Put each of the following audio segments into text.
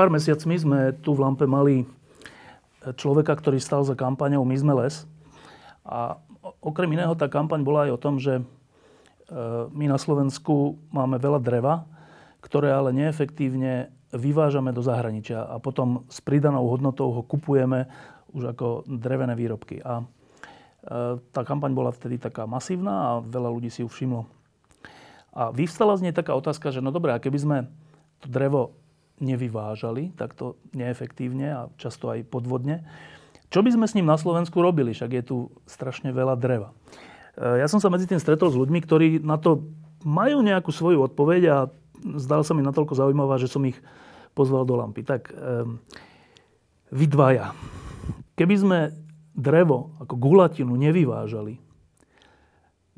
Pár mesiacmi sme tu v Lampe mali človeka, ktorý stal za kampaňou My sme les. A okrem iného tá kampaň bola aj o tom, že e, my na Slovensku máme veľa dreva, ktoré ale neefektívne vyvážame do zahraničia a potom s pridanou hodnotou ho kupujeme už ako drevené výrobky. A e, tá kampaň bola vtedy taká masívna a veľa ľudí si ju všimlo. A vyvstala z nej taká otázka, že no dobré, a keby sme to drevo nevyvážali takto neefektívne a často aj podvodne. Čo by sme s ním na Slovensku robili? Však je tu strašne veľa dreva. E, ja som sa medzi tým stretol s ľuďmi, ktorí na to majú nejakú svoju odpoveď a zdal sa mi natoľko zaujímavá, že som ich pozval do lampy. Tak vy dvaja, keby sme drevo ako gulatinu nevyvážali,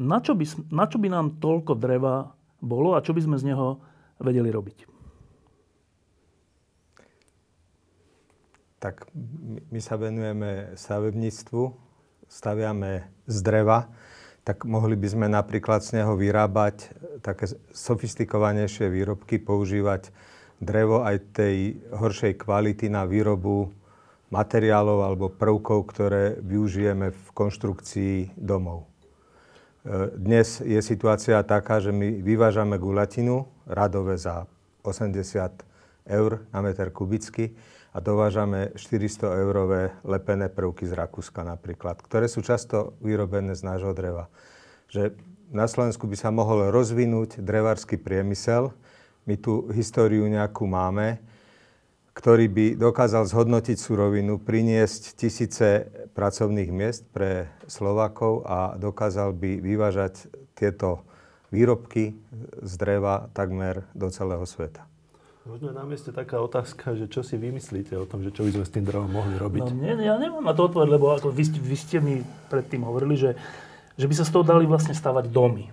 na čo, by, na čo by nám toľko dreva bolo a čo by sme z neho vedeli robiť? Tak my sa venujeme stavebníctvu, staviame z dreva, tak mohli by sme napríklad z neho vyrábať také sofistikovanejšie výrobky, používať drevo aj tej horšej kvality na výrobu materiálov alebo prvkov, ktoré využijeme v konštrukcii domov. E, dnes je situácia taká, že my vyvážame gulatinu radové za 80 eur na meter kubický a dovážame 400 eurové lepené prvky z Rakúska napríklad, ktoré sú často vyrobené z nášho dreva. Že na Slovensku by sa mohol rozvinúť drevársky priemysel. My tu históriu nejakú máme, ktorý by dokázal zhodnotiť surovinu, priniesť tisíce pracovných miest pre Slovakov a dokázal by vyvážať tieto výrobky z dreva takmer do celého sveta. Možno je na mieste taká otázka, že čo si vymyslíte o tom, že čo by sme s tým drevom mohli robiť? No nie, ja nemám na to odpoveď, lebo ako vy, vy ste mi predtým hovorili, že, že by sa z toho dali vlastne stavať domy.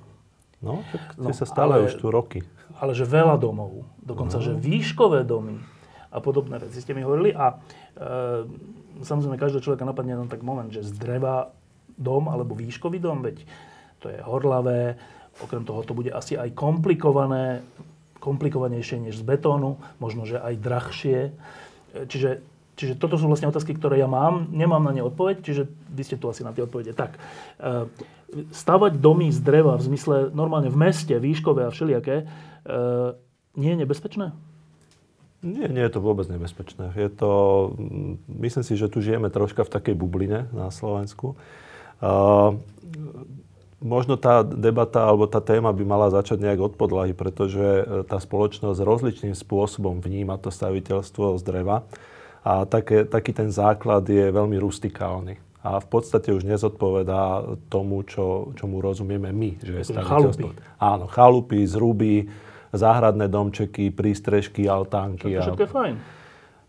No, tak no, sa stále už tu roky. Ale že veľa domov. Dokonca, no. že výškové domy a podobné veci ste mi hovorili. A e, samozrejme, každého človeka napadne na tak moment, že z dreva dom alebo výškový dom, veď to je horlavé, okrem toho to bude asi aj komplikované komplikovanejšie než z betónu, možno, že aj drahšie. Čiže, čiže toto sú vlastne otázky, ktoré ja mám. Nemám na ne odpoveď, čiže vy ste tu asi na tie odpovede. Tak, e, stavať domy z dreva v zmysle normálne v meste, výškové a všelijaké, e, nie je nebezpečné? Nie, nie je to vôbec nebezpečné. Je to, myslím si, že tu žijeme troška v takej bubline na Slovensku. Uh, Možno tá debata alebo tá téma by mala začať nejak od podlahy, pretože e, tá spoločnosť rozličným spôsobom vníma to staviteľstvo z dreva a také, taký ten základ je veľmi rustikálny. A v podstate už nezodpovedá tomu, čo, čomu rozumieme my, že je staviteľstvo. Chalupy. Áno, chalupy, zruby, záhradné domčeky, prístrežky, altánky. Všetko, všetko je fajn.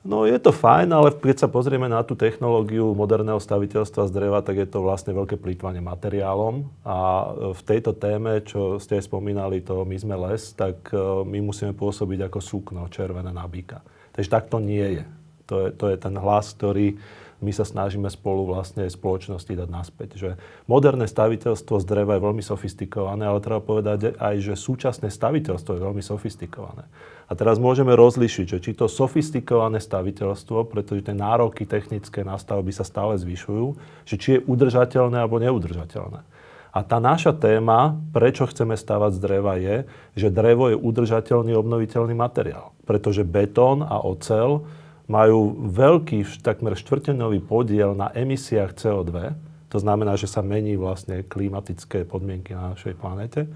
No je to fajn, ale keď sa pozrieme na tú technológiu moderného staviteľstva z dreva, tak je to vlastne veľké plýtvanie materiálom. A v tejto téme, čo ste spomínali, to my sme les, tak e, my musíme pôsobiť ako súkno červené na býka. Takže tak to nie je. To je, to je ten hlas, ktorý my sa snažíme spolu vlastne spoločnosti dať naspäť. Že moderné staviteľstvo z dreva je veľmi sofistikované, ale treba povedať aj, že súčasné staviteľstvo je veľmi sofistikované. A teraz môžeme rozlišiť, že či to sofistikované staviteľstvo, pretože tie nároky technické na stavby sa stále zvyšujú, že či je udržateľné alebo neudržateľné. A tá naša téma, prečo chceme stavať z dreva, je, že drevo je udržateľný obnoviteľný materiál. Pretože betón a ocel majú veľký, takmer štvrtenový podiel na emisiách CO2. To znamená, že sa mení vlastne klimatické podmienky na našej planete.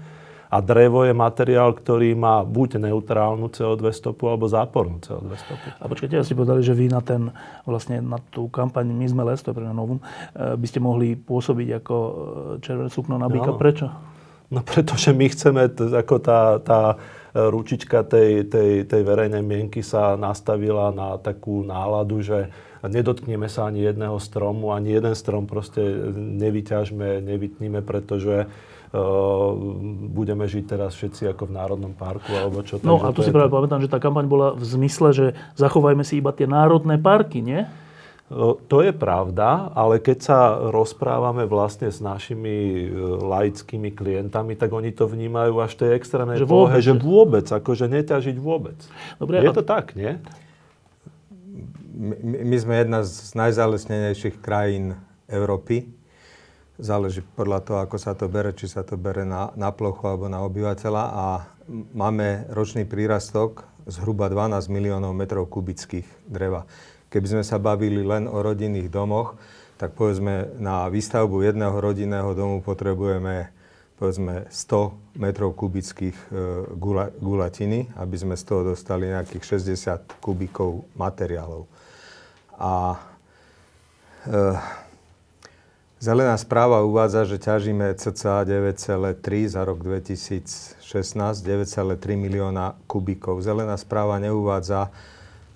A drevo je materiál, ktorý má buď neutrálnu CO2 stopu, alebo zápornú CO2 stopu. A počkajte, ja ste povedali, že vy na, ten, vlastne na tú kampaň My sme les, to je pre novum, eh, by ste mohli pôsobiť ako eh, červené sukno na býka. No. Prečo? No pretože my chceme, t- ako tá, tá ručička tej, tej, tej verejnej mienky sa nastavila na takú náladu, že nedotkneme sa ani jedného stromu, ani jeden strom proste nevyťažme, nevytníme, pretože uh, budeme žiť teraz všetci ako v Národnom parku, alebo čo. No a tu si práve to... pamätám, že tá kampaň bola v zmysle, že zachovajme si iba tie národné parky, nie? To je pravda, ale keď sa rozprávame vlastne s našimi e, laickými klientami, tak oni to vnímajú až tej extrémnej že vôbec, že vôbec, akože neťažiť vôbec. Dobre, je a... to tak, nie? My, sme jedna z najzalesnenejších krajín Európy. Záleží podľa toho, ako sa to bere, či sa to bere na, na plochu alebo na obyvateľa. A máme ročný prírastok zhruba 12 miliónov metrov kubických dreva. Keby sme sa bavili len o rodinných domoch, tak povedzme na výstavbu jedného rodinného domu potrebujeme povedzme 100 metrov kubických e, gula, gulatiny, aby sme z toho dostali nejakých 60 kubikov materiálov. A e, Zelená správa uvádza, že ťažíme cca 9,3 za rok 2016, 9,3 milióna kubikov. Zelená správa neuvádza,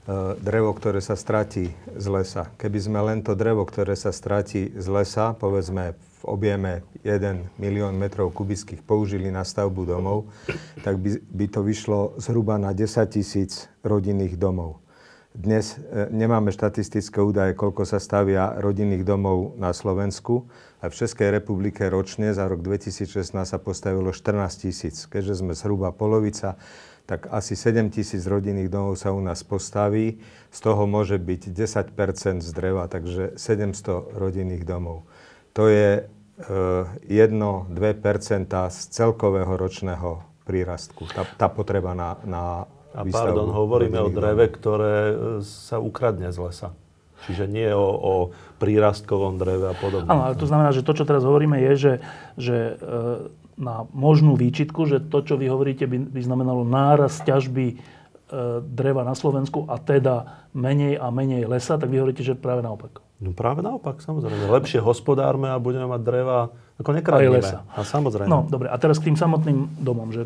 E, drevo, ktoré sa stratí z lesa. Keby sme len to drevo, ktoré sa stratí z lesa, povedzme v objeme 1 milión metrov kubických použili na stavbu domov, tak by, by to vyšlo zhruba na 10 tisíc rodinných domov. Dnes e, nemáme štatistické údaje, koľko sa stavia rodinných domov na Slovensku. A v Českej republike ročne za rok 2016 sa postavilo 14 tisíc. Keďže sme zhruba polovica, tak asi 7 tisíc rodinných domov sa u nás postaví. Z toho môže byť 10 z dreva, takže 700 rodinných domov. To je 1-2 e, z celkového ročného prírastku. Tá, tá potreba na, na A pardon, hovoríme o dreve, ktoré e, sa ukradne z lesa. Čiže nie o, o prírastkovom dreve a podobne. Áno, ale to znamená, že to, čo teraz hovoríme, je, že, že e, na možnú výčitku, že to, čo vy hovoríte, by, by znamenalo náraz ťažby e, dreva na Slovensku a teda menej a menej lesa, tak vy hovoríte, že práve naopak. No práve naopak, samozrejme. Lepšie hospodárme a budeme mať dreva, ako nekradneme. lesa. A samozrejme. No, dobre. A teraz k tým samotným domom, že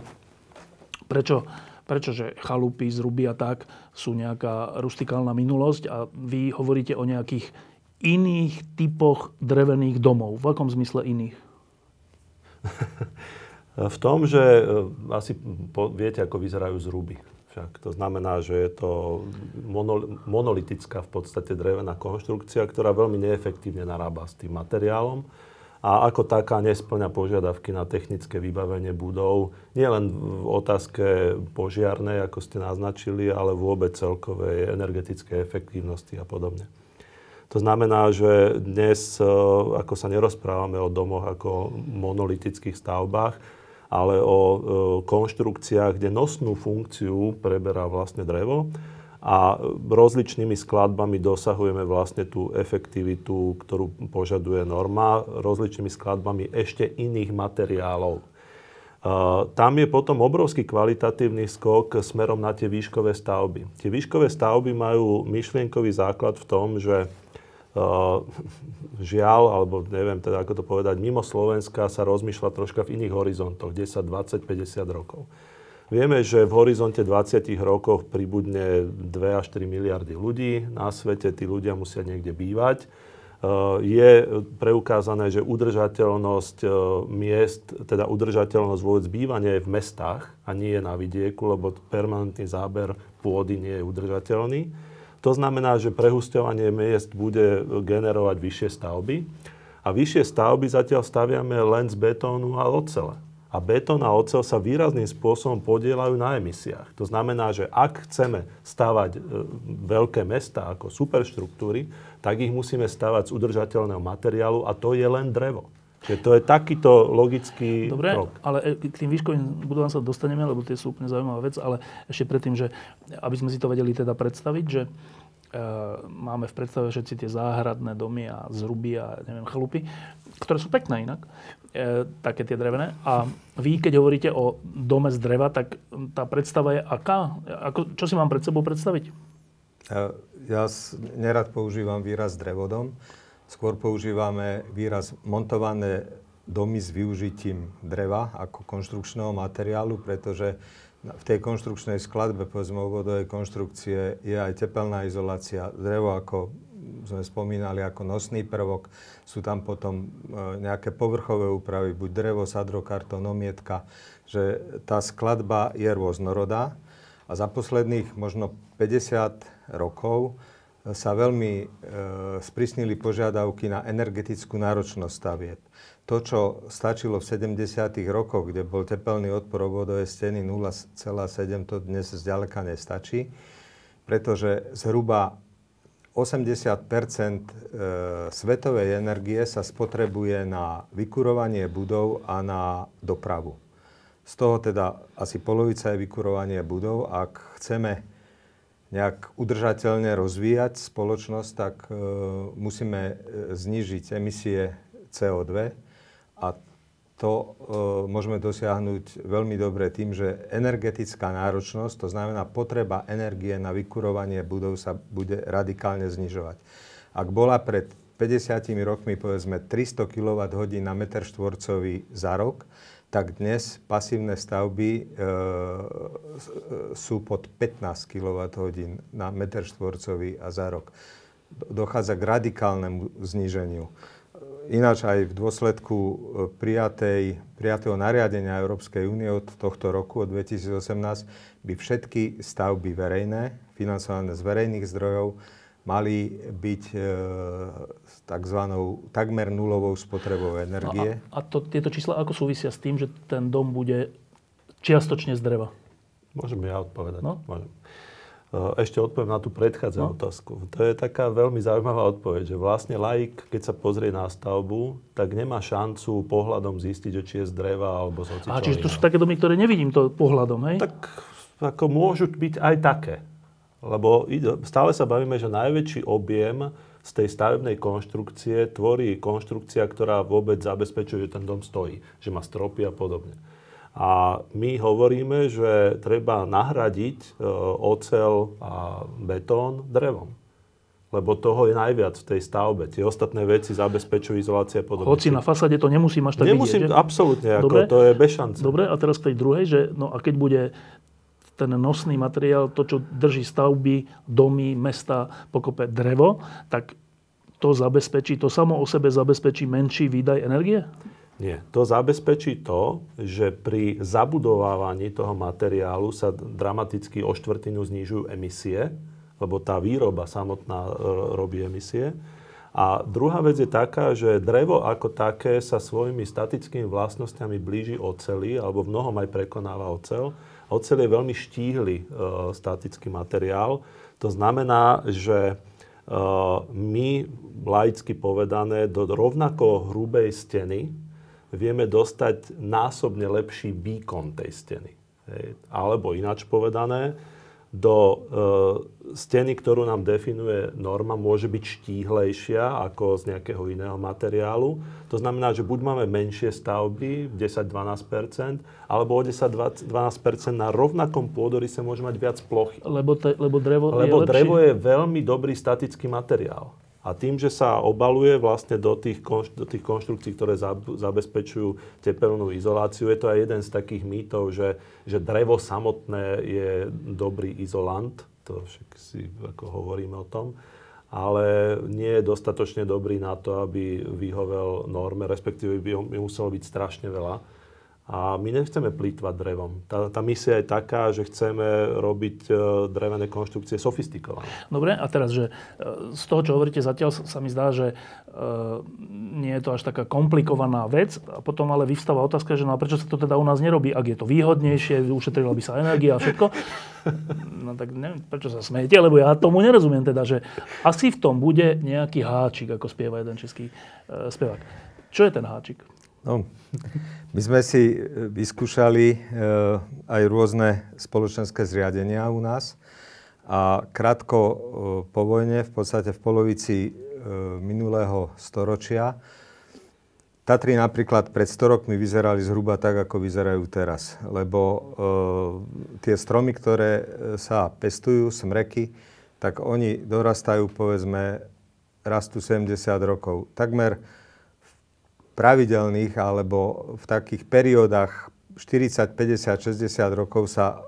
prečo, prečo že chalupy, zruby a tak sú nejaká rustikálna minulosť a vy hovoríte o nejakých iných typoch drevených domov. V akom zmysle iných? v tom, že e, asi viete, ako vyzerajú zruby. Však to znamená, že je to monolitická v podstate drevená konštrukcia, ktorá veľmi neefektívne narába s tým materiálom a ako taká nesplňa požiadavky na technické vybavenie budov, nielen v otázke požiarnej, ako ste naznačili, ale vôbec celkovej energetickej efektívnosti a podobne. To znamená, že dnes, e, ako sa nerozprávame o domoch ako monolitických stavbách, ale o e, konštrukciách, kde nosnú funkciu preberá vlastne drevo a rozličnými skladbami dosahujeme vlastne tú efektivitu, ktorú požaduje norma, rozličnými skladbami ešte iných materiálov. E, tam je potom obrovský kvalitatívny skok smerom na tie výškové stavby. Tie výškové stavby majú myšlienkový základ v tom, že Uh, žiaľ, alebo neviem teda ako to povedať, mimo Slovenska sa rozmýšľa troška v iných horizontoch, 10, 20, 50 rokov. Vieme, že v horizonte 20 rokoch pribudne 2 až 3 miliardy ľudí na svete, tí ľudia musia niekde bývať. Uh, je preukázané, že udržateľnosť uh, miest, teda udržateľnosť vôbec bývania je v mestách a nie je na vidieku, lebo permanentný záber pôdy nie je udržateľný. To znamená, že prehusťovanie miest bude generovať vyššie stavby. A vyššie stavby zatiaľ staviame len z betónu a ocele. A betón a ocel sa výrazným spôsobom podielajú na emisiách. To znamená, že ak chceme stavať e, veľké mesta ako superštruktúry, tak ich musíme stavať z udržateľného materiálu a to je len drevo. Čiže to je takýto logický Dobre, krok. ale e, k tým výškovým budovám sa dostaneme, lebo tie sú úplne zaujímavá vec, ale ešte predtým, že aby sme si to vedeli teda predstaviť, že e, máme v predstave všetci tie záhradné domy a zruby a neviem, chalupy, ktoré sú pekné inak, e, také tie drevené. A vy, keď hovoríte o dome z dreva, tak tá predstava je aká? Ako, čo si mám pred sebou predstaviť? Ja, ja nerad používam výraz drevodom, Skôr používame výraz montované domy s využitím dreva ako konštrukčného materiálu, pretože v tej konštrukčnej skladbe, povedzme, obvodovej konštrukcie je aj tepelná izolácia. Drevo, ako sme spomínali, ako nosný prvok. Sú tam potom e, nejaké povrchové úpravy, buď drevo, sadrokartón, omietka. Že tá skladba je rôznorodá. A za posledných možno 50 rokov sa veľmi e, sprísnili požiadavky na energetickú náročnosť stavieb to, čo stačilo v 70. rokoch, kde bol tepelný odpor obvodovej steny 0,7, to dnes zďaleka nestačí, pretože zhruba 80 e, svetovej energie sa spotrebuje na vykurovanie budov a na dopravu. Z toho teda asi polovica je vykurovanie budov. Ak chceme nejak udržateľne rozvíjať spoločnosť, tak e, musíme e, znížiť emisie CO2 a to e, môžeme dosiahnuť veľmi dobre tým, že energetická náročnosť, to znamená potreba energie na vykurovanie budov sa bude radikálne znižovať. Ak bola pred 50 rokmi povedzme 300 kWh na meter štvorcový za rok, tak dnes pasívne stavby e, sú pod 15 kWh na meter štvorcový a za rok. Dochádza k radikálnemu zníženiu. Ináč aj v dôsledku e, prijatej, prijatého nariadenia Európskej únie od tohto roku, od 2018, by všetky stavby verejné, financované z verejných zdrojov, mali byť e, tzv. takmer nulovou spotrebou energie. No a, a to, tieto čísla ako súvisia s tým, že ten dom bude čiastočne z dreva? Môžem ja odpovedať. No? Môžem. Eh, ešte odpoviem na tú predchádzanú no. otázku. To je taká veľmi zaujímavá odpoveď, že vlastne laik, keď sa pozrie na stavbu, tak nemá šancu pohľadom zistiť, či je z dreva alebo z A čiže to sú také domy, ktoré nevidím to pohľadom, hej? Tak ako môžu byť aj také. Lebo stále sa bavíme, že najväčší objem z tej stavebnej konštrukcie tvorí konštrukcia, ktorá vôbec zabezpečuje, že ten dom stojí, že má stropy a podobne. A my hovoríme, že treba nahradiť e, ocel a betón drevom. Lebo toho je najviac v tej stavbe. Tie ostatné veci zabezpečujú izolácia a podobne. Hoci na fasade to nemusím až tak Nemusím, vidieť, absolútne, ako Dobre. to je bez šance. Dobre, a teraz k tej druhej, že no a keď bude ten nosný materiál, to, čo drží stavby, domy, mesta, pokope drevo, tak to zabezpečí, to samo o sebe zabezpečí menší výdaj energie? Nie. To zabezpečí to, že pri zabudovávaní toho materiálu sa dramaticky o štvrtinu znižujú emisie, lebo tá výroba samotná robí emisie. A druhá vec je taká, že drevo ako také sa svojimi statickými vlastnosťami blíži oceli, alebo v mnohom aj prekonáva ocel. Ocel je veľmi štíhly e, statický materiál. To znamená, že e, my, laicky povedané, do rovnako hrubej steny, vieme dostať násobne lepší výkon tej steny. Hej. Alebo ináč povedané, do e, steny, ktorú nám definuje norma, môže byť štíhlejšia ako z nejakého iného materiálu. To znamená, že buď máme menšie stavby, 10-12%, alebo o 10-12% na rovnakom pôdorise môže mať viac plochy. Lebo, te, lebo drevo lebo je drevo je veľmi dobrý statický materiál. A tým, že sa obaluje vlastne do tých, do tých konštrukcií, ktoré zabezpečujú tepelnú izoláciu, je to aj jeden z takých mýtov, že, že drevo samotné je dobrý izolant. To však si ako hovoríme o tom. Ale nie je dostatočne dobrý na to, aby vyhovel norme, respektíve by muselo byť strašne veľa. A my nechceme plýtvať drevom. Tá, tá misia je taká, že chceme robiť e, drevené konštrukcie sofistikované. Dobre, a teraz, že e, z toho, čo hovoríte zatiaľ, sa mi zdá, že e, nie je to až taká komplikovaná vec. A potom ale vyvstáva otázka, že no a prečo sa to teda u nás nerobí? Ak je to výhodnejšie, ušetrila by sa energia a všetko. No tak neviem, prečo sa smejete, lebo ja tomu nerozumiem teda, že asi v tom bude nejaký háčik, ako spieva jeden český spevák. Čo je ten háčik? No, my sme si e, vyskúšali e, aj rôzne spoločenské zriadenia u nás a krátko e, po vojne, v podstate v polovici minulého storočia, Tatry napríklad pred 100 rokmi vyzerali zhruba tak, ako vyzerajú teraz. Lebo e, tie stromy, ktoré sa pestujú, smreky, tak oni dorastajú, povedzme, rastú 70 rokov. Takmer pravidelných alebo v takých periódach 40, 50, 60 rokov sa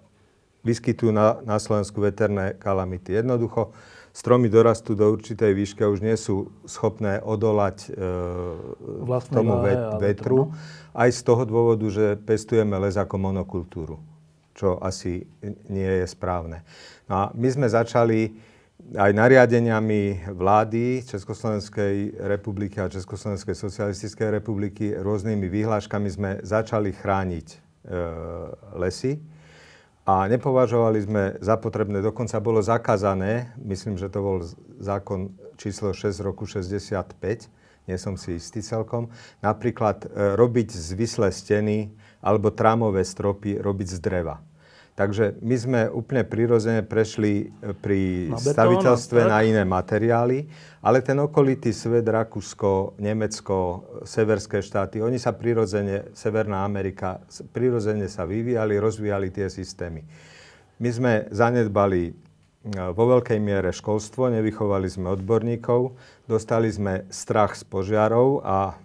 vyskytujú na, na Slovensku veterné kalamity. Jednoducho, stromy dorastú do určitej výšky a už nie sú schopné odolať e, tomu vet, vetru. Aj z toho dôvodu, že pestujeme les ako monokultúru, čo asi nie je správne. No a my sme začali aj nariadeniami vlády Československej republiky a Československej socialistickej republiky rôznymi výhláškami sme začali chrániť e, lesy a nepovažovali sme za potrebné, dokonca bolo zakázané, myslím, že to bol zákon číslo 6 roku 65, nie som si istý celkom, napríklad e, robiť zvislé steny alebo trámové stropy robiť z dreva. Takže my sme úplne prirodzene prešli e, pri na staviteľstve na iné materiály, ale ten okolitý svet, Rakúsko, Nemecko, severské štáty, oni sa prirodzene, Severná Amerika, prirodzene sa vyvíjali, rozvíjali tie systémy. My sme zanedbali e, vo veľkej miere školstvo, nevychovali sme odborníkov, dostali sme strach z požiarov a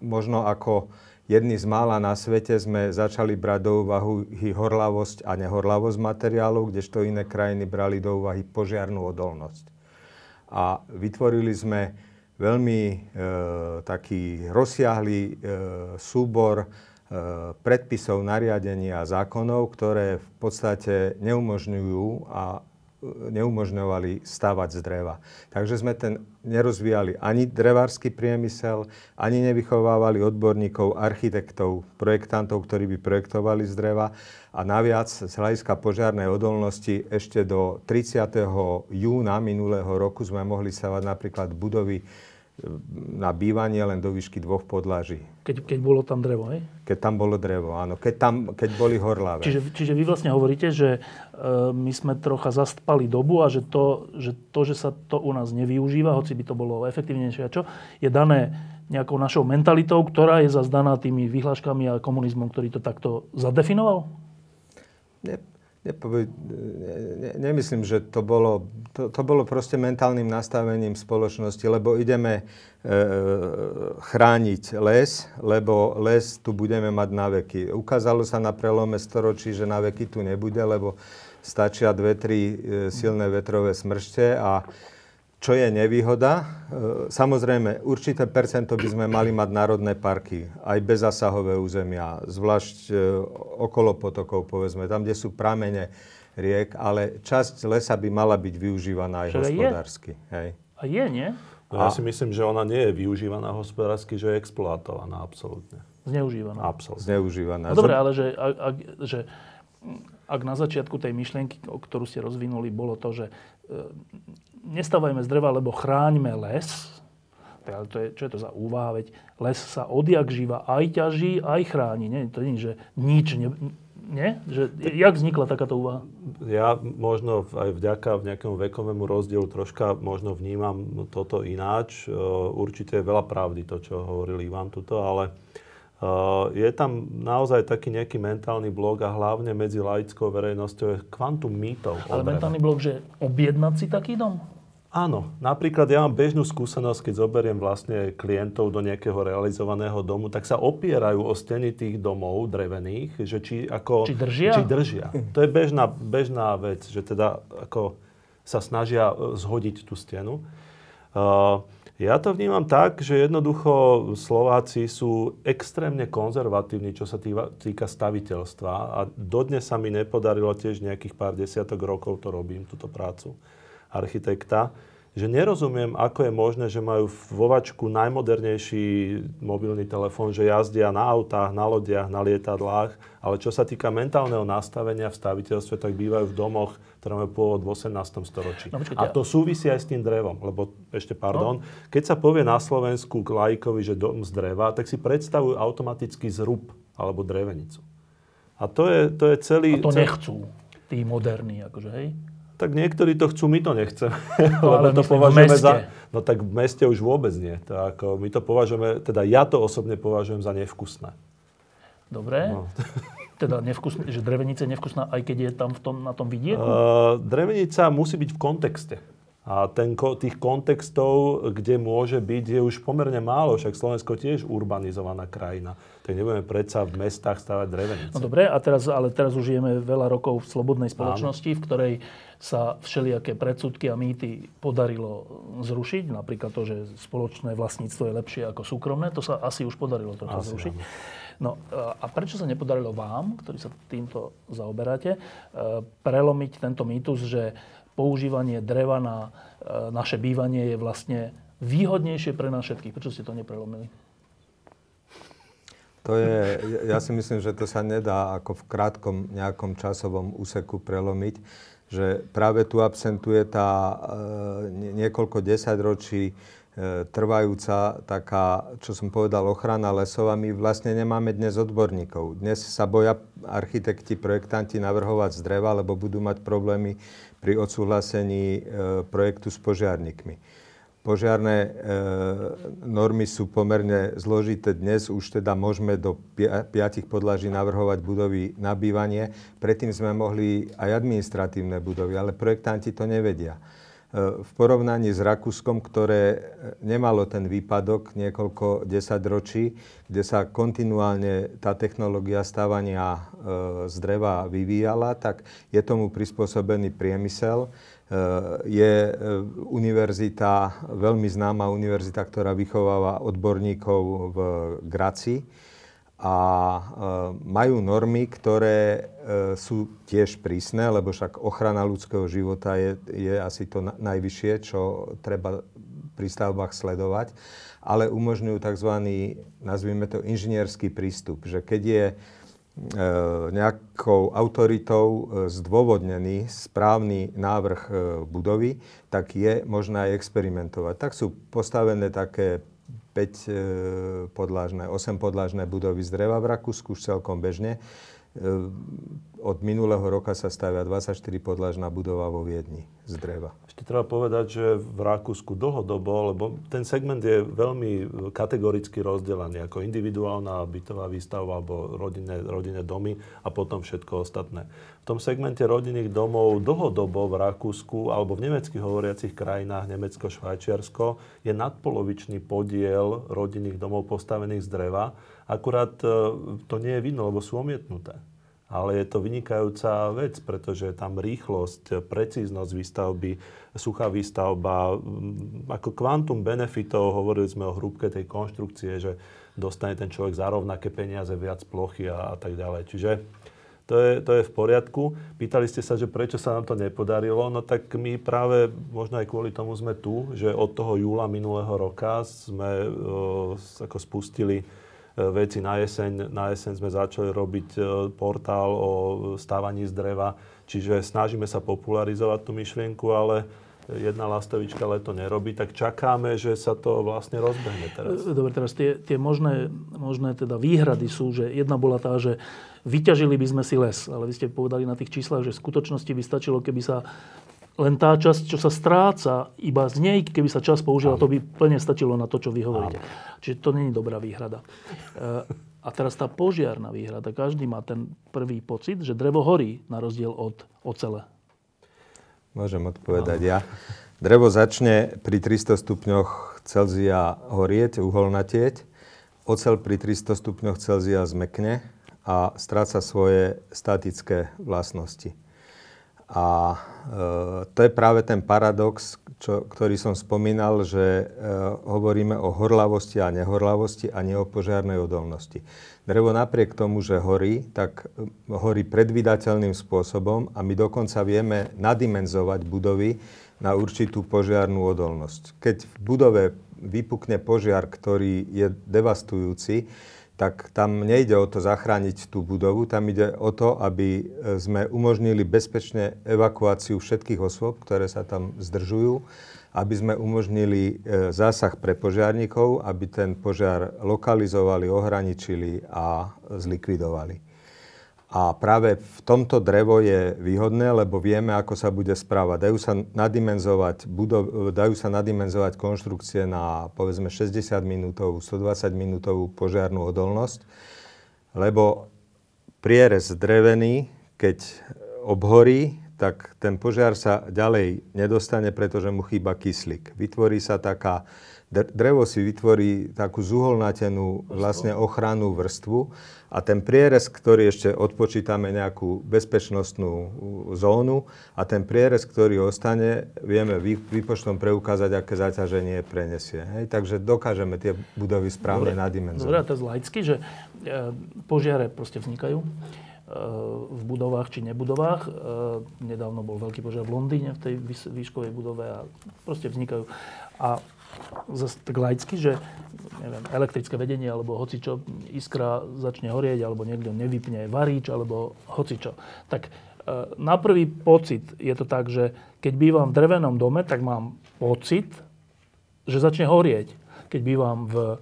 možno ako jedni z mála na svete sme začali brať do úvahu horlavosť a nehorlavosť materiálov, kdežto iné krajiny brali do úvahy požiarnú odolnosť. A vytvorili sme veľmi e, taký rozsiahlý e, súbor e, predpisov, nariadení a zákonov, ktoré v podstate neumožňujú a neumožňovali stavať z dreva. Takže sme ten nerozvíjali ani drevársky priemysel, ani nevychovávali odborníkov, architektov, projektantov, ktorí by projektovali z dreva. A naviac z hľadiska požiarnej odolnosti ešte do 30. júna minulého roku sme mohli stavať napríklad budovy na bývanie len do výšky dvoch podlaží. Keď, keď bolo tam drevo, hej? Keď tam bolo drevo, áno. Keď, tam, keď boli horlavé. Čiže, čiže vy vlastne hovoríte, že e, my sme trocha zastpali dobu a že to, že to, že sa to u nás nevyužíva, hoci by to bolo efektívnejšie a čo, je dané nejakou našou mentalitou, ktorá je zazdaná tými vyhláškami a komunizmom, ktorý to takto zadefinoval? Ne, Nepoved, ne, nemyslím, že to bolo, to, to bolo proste mentálnym nastavením spoločnosti, lebo ideme e, chrániť les, lebo les tu budeme mať na veky. Ukázalo sa na prelome storočí, že na veky tu nebude, lebo stačia dve, tri e, silné vetrové smršte a čo je nevýhoda? E, samozrejme, určité percento by sme mali mať národné parky, aj bezasahové územia, zvlášť e, okolo potokov, povedzme, tam, kde sú pramene riek, ale časť lesa by mala byť využívaná aj Čo hospodársky. Je? Hej. A je, nie? No, ja si myslím, že ona nie je využívaná hospodársky, že je exploatovaná absolútne. Zneužívaná. Absolútne. Zneužívaná. No dobre, ale že, ak, ak, že ak na začiatku tej myšlienky, ktorú ste rozvinuli, bolo to, že e, nestavajme z dreva, lebo chráňme les. Ale to je, čo je to za úvaha? Veď les sa odjak živa aj ťaží, aj chráni. Nie? To nie, že nič ne, nie? Že, jak vznikla takáto úvaha? Ja možno aj vďaka nejakému vekovému rozdielu troška možno vnímam toto ináč. Určite je veľa pravdy to, čo hovoril Ivan tuto, ale je tam naozaj taký nejaký mentálny blok a hlavne medzi laickou verejnosťou je kvantum mýtov. Ale mentálny blok, že objednať si taký dom? Áno, napríklad ja mám bežnú skúsenosť, keď zoberiem vlastne klientov do nejakého realizovaného domu, tak sa opierajú o steny tých domov drevených, že či ako... Či držia? Či držia. To je bežná, bežná vec, že teda ako sa snažia e, zhodiť tú stenu. Uh, ja to vnímam tak, že jednoducho Slováci sú extrémne konzervatívni, čo sa týka, staviteľstva a dodnes sa mi nepodarilo tiež nejakých pár desiatok rokov to robím, túto prácu architekta, že nerozumiem, ako je možné, že majú vo vačku najmodernejší mobilný telefón, že jazdia na autách, na lodiach, na lietadlách, ale čo sa týka mentálneho nastavenia v staviteľstve, tak bývajú v domoch, ktoré majú pôvod v 18. storočí. No, a to súvisí aj s tým drevom, lebo ešte pardon, no. keď sa povie na Slovensku k lajkovi, že dom z dreva, tak si predstavujú automaticky zrub alebo drevenicu. A to je, to je celý... A to nechcú tí moderní, akože, hej? Tak niektorí to chcú, my to nechceme. No, lebo to považujeme za... No tak v meste už vôbec nie. To ako, my to považujeme, teda ja to osobne považujem za nevkusné. Dobre. No. Teda nevkusné, že drevenica je nevkusná, aj keď je tam v tom, na tom vidieku? Uh, drevenica musí byť v kontexte. A ten, tých kontextov, kde môže byť, je už pomerne málo, však Slovensko tiež urbanizovaná krajina. Tak nebudeme predsa v mestách stavať drevenice. No dobre, a teraz, ale teraz už žijeme veľa rokov v slobodnej spoločnosti, Áno. v ktorej sa všelijaké predsudky a mýty podarilo zrušiť. Napríklad to, že spoločné vlastníctvo je lepšie ako súkromné, to sa asi už podarilo trochu zrušiť. No a prečo sa nepodarilo vám, ktorí sa týmto zaoberáte, e, prelomiť tento mýtus, že používanie dreva na e, naše bývanie je vlastne výhodnejšie pre nás všetkých. Prečo ste to neprelomili? To je, ja si myslím, že to sa nedá ako v krátkom nejakom časovom úseku prelomiť, že práve tu absentuje tá e, niekoľko desaťročí e, trvajúca taká, čo som povedal, ochrana lesov a my vlastne nemáme dnes odborníkov. Dnes sa boja architekti, projektanti navrhovať z dreva, lebo budú mať problémy pri odsúhlasení e, projektu s požiarníkmi. Požiarné e, normy sú pomerne zložité dnes, už teda môžeme do piatich podlaží navrhovať budovy na bývanie. Predtým sme mohli aj administratívne budovy, ale projektanti to nevedia. E, v porovnaní s Rakúskom, ktoré nemalo ten výpadok niekoľko desaťročí, kde sa kontinuálne tá technológia stávania e, z dreva vyvíjala, tak je tomu prispôsobený priemysel. Je univerzita, veľmi známa univerzita, ktorá vychováva odborníkov v Graci a majú normy, ktoré sú tiež prísne, lebo však ochrana ľudského života je, je asi to najvyššie, čo treba pri stavbách sledovať ale umožňujú tzv. nazvime to inžinierský prístup, že keď je e, nejakou autoritou e, zdôvodnený správny návrh e, budovy, tak je možné aj experimentovať. Tak sú postavené také 5 podlážne, 8 podlážne budovy z dreva v Rakúsku už celkom bežne. Od minulého roka sa stavia 24 podlažná budova vo Viedni z dreva. Ešte treba povedať, že v Rakúsku dlhodobo, lebo ten segment je veľmi kategoricky rozdelený ako individuálna bytová výstavba alebo rodinné, rodinné domy a potom všetko ostatné. V tom segmente rodinných domov dlhodobo v Rakúsku alebo v nemeckých hovoriacich krajinách, Nemecko, Švajčiarsko, je nadpolovičný podiel rodinných domov postavených z dreva. Akurát e, to nie je vidno, lebo sú omietnuté ale je to vynikajúca vec, pretože tam rýchlosť, precíznosť výstavby, suchá výstavba, mm, ako kvantum benefitov, hovorili sme o hrúbke tej konštrukcie, že dostane ten človek za rovnaké peniaze, viac plochy a, a tak ďalej. Čiže to je, to je v poriadku. Pýtali ste sa, že prečo sa nám to nepodarilo. No tak my práve, možno aj kvôli tomu sme tu, že od toho júla minulého roka sme e, ako spustili veci. Na jeseň, na jeseň sme začali robiť e, portál o stávaní z dreva, čiže snažíme sa popularizovať tú myšlienku, ale jedna lastovička leto nerobí, tak čakáme, že sa to vlastne rozbehne teraz. E, dobre, teraz tie, tie možné, možné teda výhrady sú, že jedna bola tá, že vyťažili by sme si les, ale vy ste povedali na tých číslach, že v skutočnosti by stačilo, keby sa len tá časť, čo sa stráca, iba z nej, keby sa čas použila, to by plne stačilo na to, čo vy hovoríte. Čiže to není dobrá výhrada. E, a teraz tá požiarná výhrada. Každý má ten prvý pocit, že drevo horí na rozdiel od ocele. Môžem odpovedať ja. Drevo začne pri 300 stupňoch Celzia horieť, uholnatieť. Ocel pri 300 stupňoch Celzia zmekne a stráca svoje statické vlastnosti. A e, to je práve ten paradox, čo, ktorý som spomínal, že e, hovoríme o horlavosti a nehorlavosti a nie o požiarnej odolnosti. Drevo napriek tomu, že horí, tak e, horí predvydateľným spôsobom a my dokonca vieme nadimenzovať budovy na určitú požiarnú odolnosť. Keď v budove vypukne požiar, ktorý je devastujúci, tak tam nejde o to zachrániť tú budovu, tam ide o to, aby e, sme umožnili bezpečne evakuáciu všetkých osôb, ktoré sa tam zdržujú, aby sme umožnili e, zásah pre požiarníkov, aby ten požiar lokalizovali, ohraničili a zlikvidovali. A práve v tomto drevo je výhodné, lebo vieme, ako sa bude správať. Dajú sa nadimenzovať, budov, dajú sa nadimenzovať konštrukcie na povedzme 60 minútovú, 120 minútovú požiarnú odolnosť, lebo prierez drevený, keď obhorí, tak ten požiar sa ďalej nedostane, pretože mu chýba kyslík. Vytvorí sa taká drevo si vytvorí takú zuholnatenú vlastne ochrannú vrstvu a ten prierez, ktorý ešte odpočítame nejakú bezpečnostnú zónu a ten prierez, ktorý ostane, vieme výpočtom preukázať, aké zaťaženie prenesie. Hej? Takže dokážeme tie budovy správne nadimenzovať. Dobre, a to je laicky, že e, požiare proste vznikajú e, v budovách či nebudovách. E, nedávno bol veľký požiar v Londýne v tej výškovej budove a proste vznikajú. A zase tak laicky, že neviem, elektrické vedenie alebo hocičo, iskra začne horieť, alebo niekto nevypne varíč, alebo hocičo. Tak e, na prvý pocit je to tak, že keď bývam v drevenom dome, tak mám pocit, že začne horieť. Keď bývam v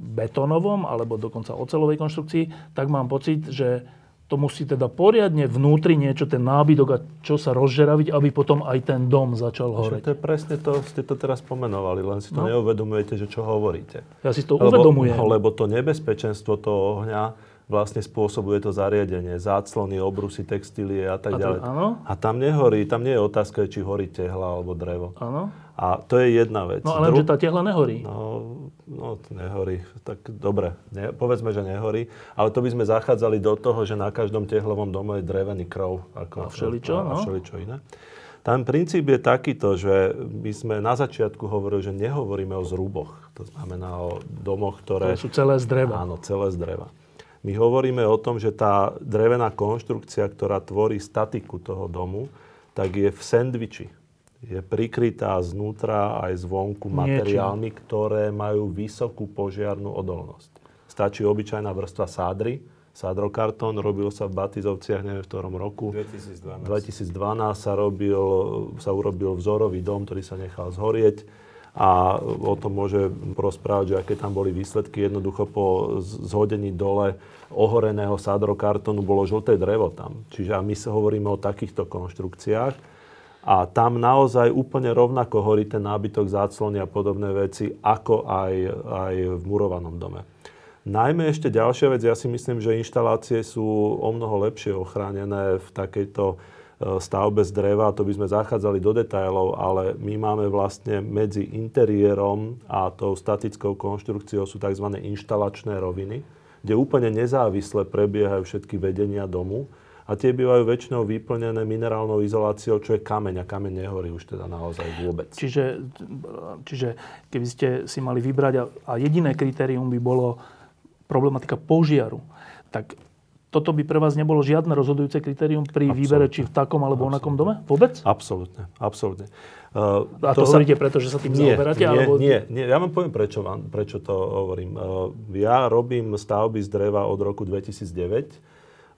betónovom alebo dokonca ocelovej konštrukcii, tak mám pocit, že to musí teda poriadne vnútri niečo, ten nábytok a čo sa rozžeraviť, aby potom aj ten dom začal horeť. to je presne to, ste to teraz pomenovali, len si to no. neuvedomujete, že čo hovoríte. Ja si to lebo, uvedomujem. Lebo to nebezpečenstvo toho ohňa vlastne spôsobuje to zariadenie, záclony, obrusy, textílie a tak a ďalej. Áno? A tam nehorí, tam nie je otázka, či horí tehla alebo drevo. Áno. A to je jedna vec. No ale Dru- že tá tehla nehorí. No, no nehorí. Tak dobre, ne, povedzme, že nehorí. Ale to by sme zachádzali do toho, že na každom tehlovom dome je drevený krov. Ako, a všeličo, a, no. A všeličo iné. Tam princíp je takýto, že my sme na začiatku hovorili, že nehovoríme o zruboch. To znamená o domoch, ktoré... To sú celé z dreva. Áno, celé z dreva. My hovoríme o tom, že tá drevená konštrukcia, ktorá tvorí statiku toho domu, tak je v sendviči je prikrytá znútra aj zvonku materiálmi, ktoré majú vysokú požiarnú odolnosť. Stačí obyčajná vrstva sádry, sádrokartón, robil sa v Batizovciach, neviem v ktorom roku. 2012. 2012 sa, robil, sa urobil vzorový dom, ktorý sa nechal zhorieť a o tom môže porozprávať, že aké tam boli výsledky. Jednoducho po zhodení dole ohoreného sádrokartónu bolo žlté drevo tam. Čiže a my sa hovoríme o takýchto konštrukciách a tam naozaj úplne rovnako horí ten nábytok, záclony a podobné veci, ako aj, aj v murovanom dome. Najmä ešte ďalšia vec, ja si myslím, že inštalácie sú o mnoho lepšie ochránené v takejto e, stavbe z dreva, to by sme zachádzali do detajlov, ale my máme vlastne medzi interiérom a tou statickou konštrukciou sú tzv. inštalačné roviny, kde úplne nezávisle prebiehajú všetky vedenia domu a tie bývajú väčšinou vyplnené minerálnou izoláciou, čo je kameň a kameň nehorí už teda naozaj vôbec. Čiže, čiže keby ste si mali vybrať a, a jediné kritérium by bolo problematika požiaru, tak toto by pre vás nebolo žiadne rozhodujúce kritérium pri absolutne. výbere, či v takom alebo onakom dome? Vôbec? Absolútne, absolútne. Uh, a to, to hovoríte preto, že sa tým nie, zaoberáte? Nie, alebo... nie, nie, ja vám poviem, prečo, vám, prečo to hovorím. Uh, ja robím stavby z dreva od roku 2009 Eh,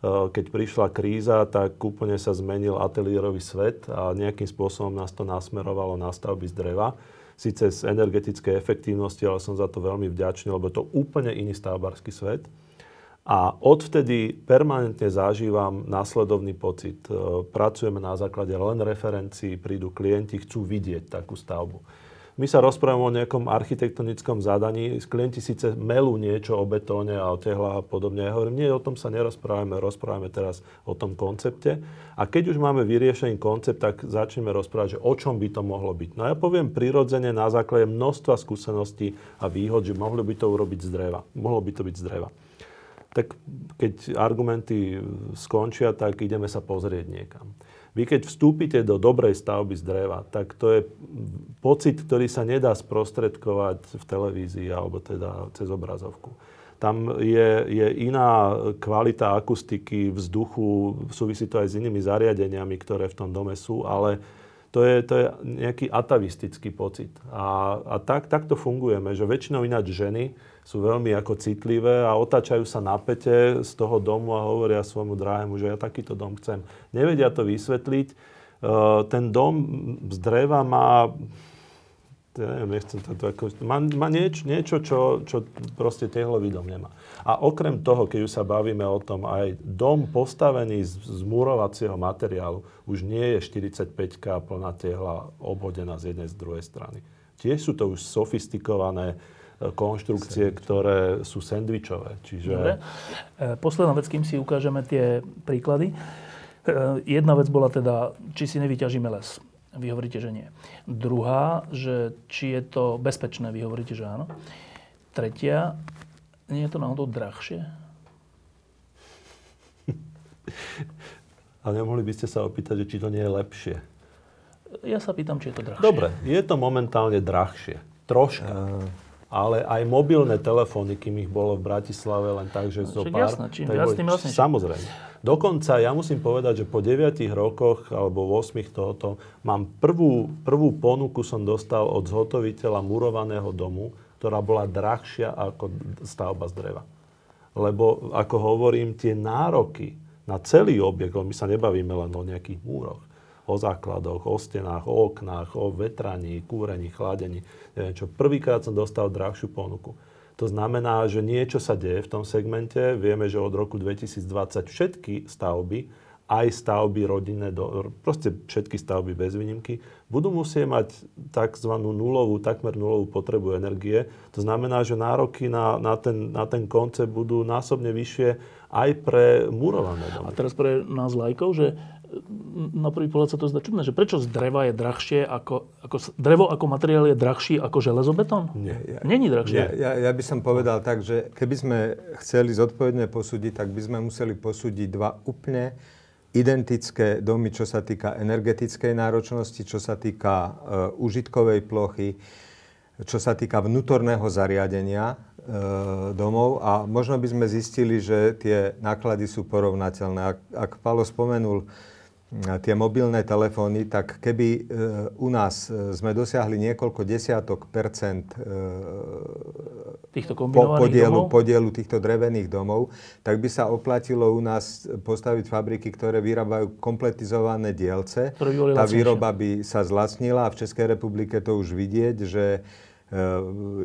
keď prišla kríza, tak úplne sa zmenil ateliérový svet a nejakým spôsobom nás to nasmerovalo na stavby z dreva. Sice z energetickej efektívnosti, ale som za to veľmi vďačný, lebo to úplne iný stavbarský svet. A odvtedy permanentne zažívam následovný pocit. Eh, pracujeme na základe len referencií, prídu klienti, chcú vidieť takú stavbu. My sa rozprávame o nejakom architektonickom zadaní. Klienti síce melú niečo o betóne a o tehlách a podobne. Ja hovorím, nie, o tom sa nerozprávame, rozprávame teraz o tom koncepte. A keď už máme vyriešený koncept, tak začneme rozprávať, že o čom by to mohlo byť. No ja poviem prirodzene na základe množstva skúseností a výhod, že mohli by to urobiť z dreva. Mohlo by to byť z dreva. Tak keď argumenty skončia, tak ideme sa pozrieť niekam. Vy keď vstúpite do dobrej stavby z dreva, tak to je pocit, ktorý sa nedá sprostredkovať v televízii alebo teda cez obrazovku. Tam je, je iná kvalita akustiky, vzduchu, súvisí to aj s inými zariadeniami, ktoré v tom dome sú, ale to je, to je nejaký atavistický pocit. A, a tak, takto fungujeme, že väčšinou ináč ženy sú veľmi ako citlivé a otáčajú sa na pete z toho domu a hovoria svojmu drahému, že ja takýto dom chcem. Nevedia to vysvetliť. E, ten dom z dreva má ja neviem, nechcem to, ako, má, má nieč, niečo, čo, čo proste tehlový dom nemá. A okrem toho, keď už sa bavíme o tom, aj dom postavený z, z múrovacieho materiálu už nie je 45K plná tehla obhodená z jednej z druhej strany. Tiež sú to už sofistikované e, konštrukcie, Sandwich. ktoré sú sendvičové. Čiže... Dobre. E, posledná vec, kým si ukážeme tie príklady. jedna vec bola teda, či si nevyťažíme les. Vy hovoríte, že nie. Druhá, že či je to bezpečné, vy hovoríte, že áno. Tretia, nie je to náhodou drahšie? Ale nemohli by ste sa opýtať, že či to nie je lepšie. Ja sa pýtam, či je to drahšie. Dobre, je to momentálne drahšie. Troška. Uh... Ale aj mobilné telefóny, kým ich bolo v Bratislave len tak, že zo pár... Jasné, čím viac, tým vlastne. Samozrejme. Dokonca ja musím povedať, že po 9 rokoch alebo 8 tohoto mám prvú, prvú ponuku som dostal od zhotoviteľa murovaného domu, ktorá bola drahšia ako stavba z dreva. Lebo, ako hovorím, tie nároky na celý objekt, my sa nebavíme len o nejakých múroch, o základoch, o stenách, o oknách, o vetraní, kúrení, chladení. Neviem čo. Prvýkrát som dostal drahšiu ponuku. To znamená, že niečo sa deje v tom segmente. Vieme, že od roku 2020 všetky stavby, aj stavby rodinné, do, proste všetky stavby bez výnimky, budú musieť mať tzv. nulovú, takmer nulovú potrebu energie. To znamená, že nároky na, na, ten, na ten koncept budú násobne vyššie aj pre murované domy. A teraz pre nás lajkov, že na prvý pohľad sa to zdá čudné, že prečo z dreva je drahšie ako, ako drevo ako materiál je drahší ako železobetón? Nie. Ja, Není drahšie. Ja, ja, ja by som povedal tak, že keby sme chceli zodpovedne posúdiť, tak by sme museli posúdiť dva úplne identické domy, čo sa týka energetickej náročnosti, čo sa týka uh, užitkovej plochy, čo sa týka vnútorného zariadenia uh, domov a možno by sme zistili, že tie náklady sú porovnateľné. Ak, ak Palo spomenul tie mobilné telefóny, tak keby e, u nás e, sme dosiahli niekoľko desiatok percent e, týchto po, podielu, domov? podielu týchto drevených domov, tak by sa oplatilo u nás postaviť fabriky, ktoré vyrábajú kompletizované dielce. Tá výroba by sa zlacnila a v Českej republike to už vidieť, že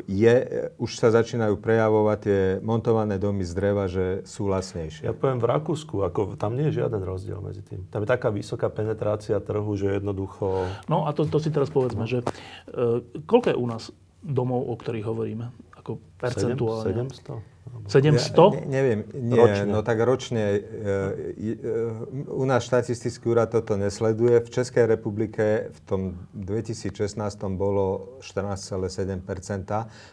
je, už sa začínajú prejavovať tie montované domy z dreva, že sú lacnejšie. Ja poviem v Rakúsku, ako, tam nie je žiaden rozdiel medzi tým. Tam je taká vysoká penetrácia trhu, že jednoducho... No a to, to si teraz povedzme, že uh, koľko je u nás domov, o ktorých hovoríme? Ako percentuálne? 700? 700? Ja, ne, neviem, nie, ročne. no tak ročne. E, e, u nás štatistický úrad toto nesleduje. V Českej republike v tom 2016 bolo 14,7%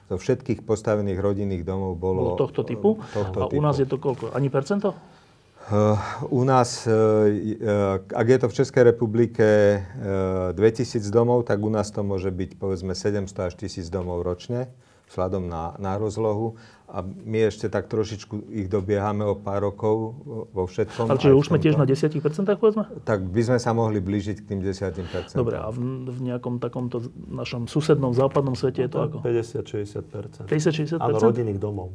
Zo všetkých postavených rodinných domov bolo... Bolo tohto typu? Tohto A typu. u nás je to koľko? Ani percento? Uh, u nás, uh, uh, ak je to v Českej republike 2000 domov, tak u nás to môže byť povedzme 700 až 1000 domov ročne vzhľadom na, na rozlohu. A my ešte tak trošičku ich dobiehame o pár rokov vo všetkom. Ale čiže už sme tiež na 10% povedzme? Tak by sme sa mohli blížiť k tým 10%. Dobre, a v, v nejakom takomto našom susednom západnom svete je to ako? 50-60%. 50-60%? Áno, rodinných domov.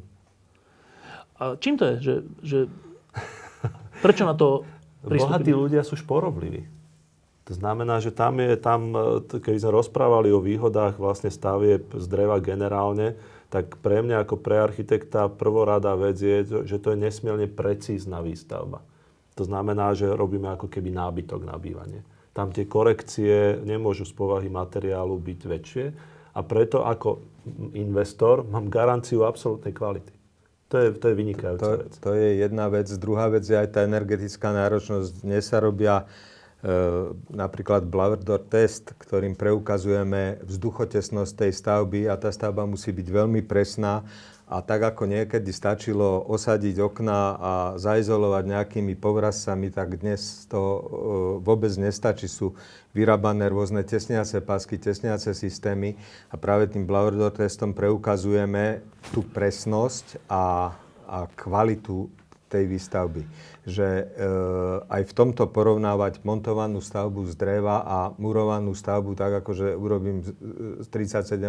A čím to je? Že, že... Prečo na to pristúpili? Bohatí ľudia sú šporovliví. To znamená, že tam je, tam, e, keď sme rozprávali o výhodách vlastne stavie z dreva generálne, tak pre mňa ako pre architekta prvorada vec je, že to je nesmierne precízna výstavba. To znamená, že robíme ako keby nábytok na bývanie. Tam tie korekcie nemôžu z povahy materiálu byť väčšie a preto ako investor mám garanciu absolútnej kvality. To je, to je vynikajúca to, vec. To je jedna vec. Druhá vec je aj tá energetická náročnosť. Dnes sa robia napríklad Blaverdor test, ktorým preukazujeme vzduchotesnosť tej stavby a tá stavba musí byť veľmi presná a tak ako niekedy stačilo osadiť okná a zaizolovať nejakými povrazcami, tak dnes to e, vôbec nestačí. Sú vyrábané rôzne tesniace pásky, tesniace systémy a práve tým Blaverdor testom preukazujeme tú presnosť a, a kvalitu tej výstavby že e, aj v tomto porovnávať montovanú stavbu z dreva a murovanú stavbu, tak ako že urobím z 37,5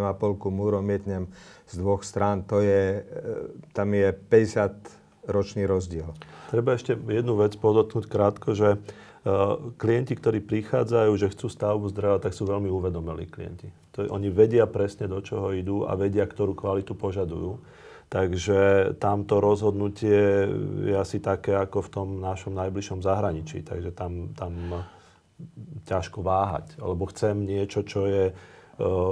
múrom, mietnem z dvoch strán, to je, e, tam je 50 ročný rozdiel. Treba ešte jednu vec podotknúť krátko, že uh, klienti, ktorí prichádzajú, že chcú stavbu z dreva, tak sú veľmi uvedomelí klienti. To, oni vedia presne, do čoho idú a vedia, ktorú kvalitu požadujú. Takže tamto rozhodnutie je asi také ako v tom našom najbližšom zahraničí. Takže tam, tam ťažko váhať. Alebo chcem niečo, čo je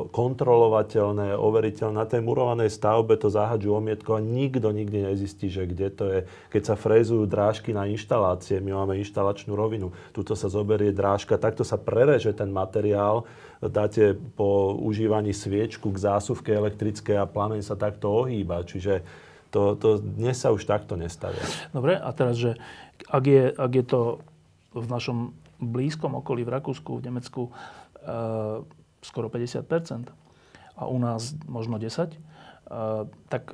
kontrolovateľné, overiteľné. Na tej murovanej stavbe to zahadžu omietko a nikto nikdy nezistí, že kde to je. Keď sa frézujú drážky na inštalácie, my máme inštalačnú rovinu, tuto sa zoberie drážka, takto sa prereže ten materiál, dáte po užívaní sviečku k zásuvke elektrickej a plameň sa takto ohýba. Čiže to, to dnes sa už takto nestavia. Dobre, a teraz, že ak je, ak je to v našom blízkom okolí, v Rakúsku, v Nemecku, e, skoro 50% a u nás možno 10 tak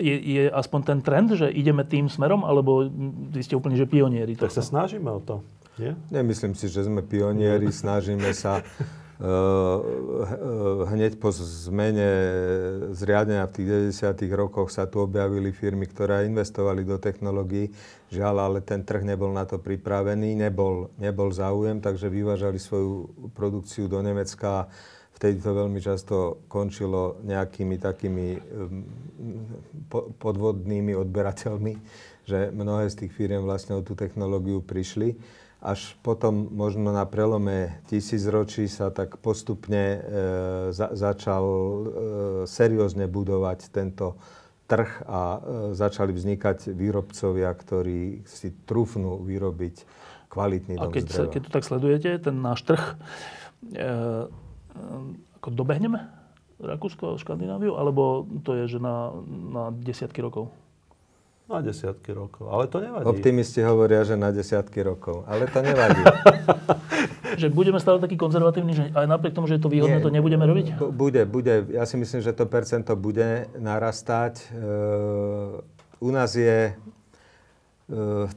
je, je aspoň ten trend, že ideme tým smerom, alebo vy ste úplne, že pionieri? Tak sa snažíme o to. Nie? Nemyslím si, že sme pionieri, snažíme sa hneď po zmene zriadenia v tých 90. rokoch sa tu objavili firmy, ktoré investovali do technológií. Žiaľ, ale ten trh nebol na to pripravený, nebol, nebol záujem, takže vyvážali svoju produkciu do Nemecka. Vtedy to veľmi často končilo nejakými takými podvodnými odberateľmi, že mnohé z tých firiem vlastne o tú technológiu prišli až potom možno na prelome tisícročí sa tak postupne e, za, začal e, seriózne budovať tento trh a e, začali vznikať výrobcovia, ktorí si trúfnú vyrobiť kvalitný dom A keď, z dreva. keď to tak sledujete, ten náš trh, e, ako dobehneme Rakúsko, Škandináviu, alebo to je, že na, na desiatky rokov? Na desiatky rokov. Ale to nevadí. Optimisti hovoria, že na desiatky rokov. Ale to nevadí. že budeme stále takí konzervatívni, že aj napriek tomu, že je to výhodné, Nie, to nebudeme robiť? Bude, bude. Ja si myslím, že to percento bude narastať. E, u nás je e,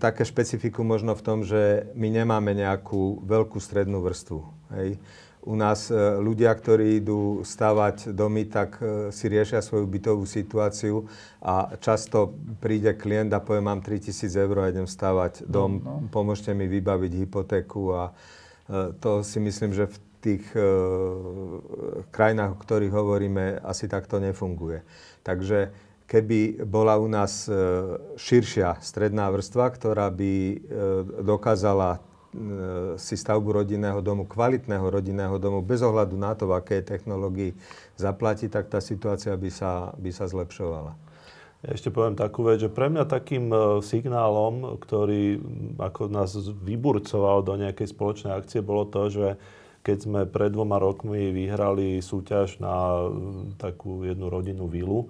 také špecifikum možno v tom, že my nemáme nejakú veľkú strednú vrstvu. Hej u nás e, ľudia, ktorí idú stavať domy, tak e, si riešia svoju bytovú situáciu a často príde klient a povie, mám 3000 eur a idem stavať dom, no, no. pomôžte mi vybaviť hypotéku a e, to si myslím, že v tých krajinách, o ktorých hovoríme, asi takto nefunguje. Takže keby bola u nás širšia stredná vrstva, ktorá by dokázala si stavbu rodinného domu, kvalitného rodinného domu, bez ohľadu na to, v akej technológii zaplatí, tak tá situácia by sa, by sa zlepšovala. Ja ešte poviem takú vec, že pre mňa takým e, signálom, ktorý ako nás vyburcoval do nejakej spoločnej akcie, bolo to, že keď sme pred dvoma rokmi vyhrali súťaž na takú jednu rodinnú vilu,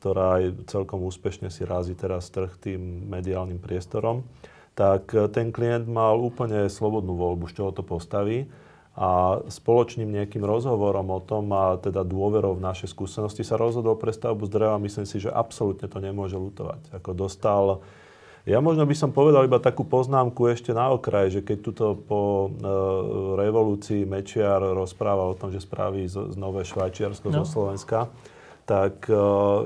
ktorá celkom úspešne si rázi teraz trh tým mediálnym priestorom, tak eh, ten klient mal úplne slobodnú voľbu, z čoho to postaví. A spoločným nejakým rozhovorom o tom a teda dôverou v naše skúsenosti sa rozhodol pre stavbu z dreva. Myslím si, že absolútne to nemôže lutovať. Ako dostal ja možno by som povedal iba takú poznámku ešte na okraj, že keď tuto po e, revolúcii Mečiar rozprával o tom, že spraví z, z Nové Švajčiarsko no. zo Slovenska, tak e,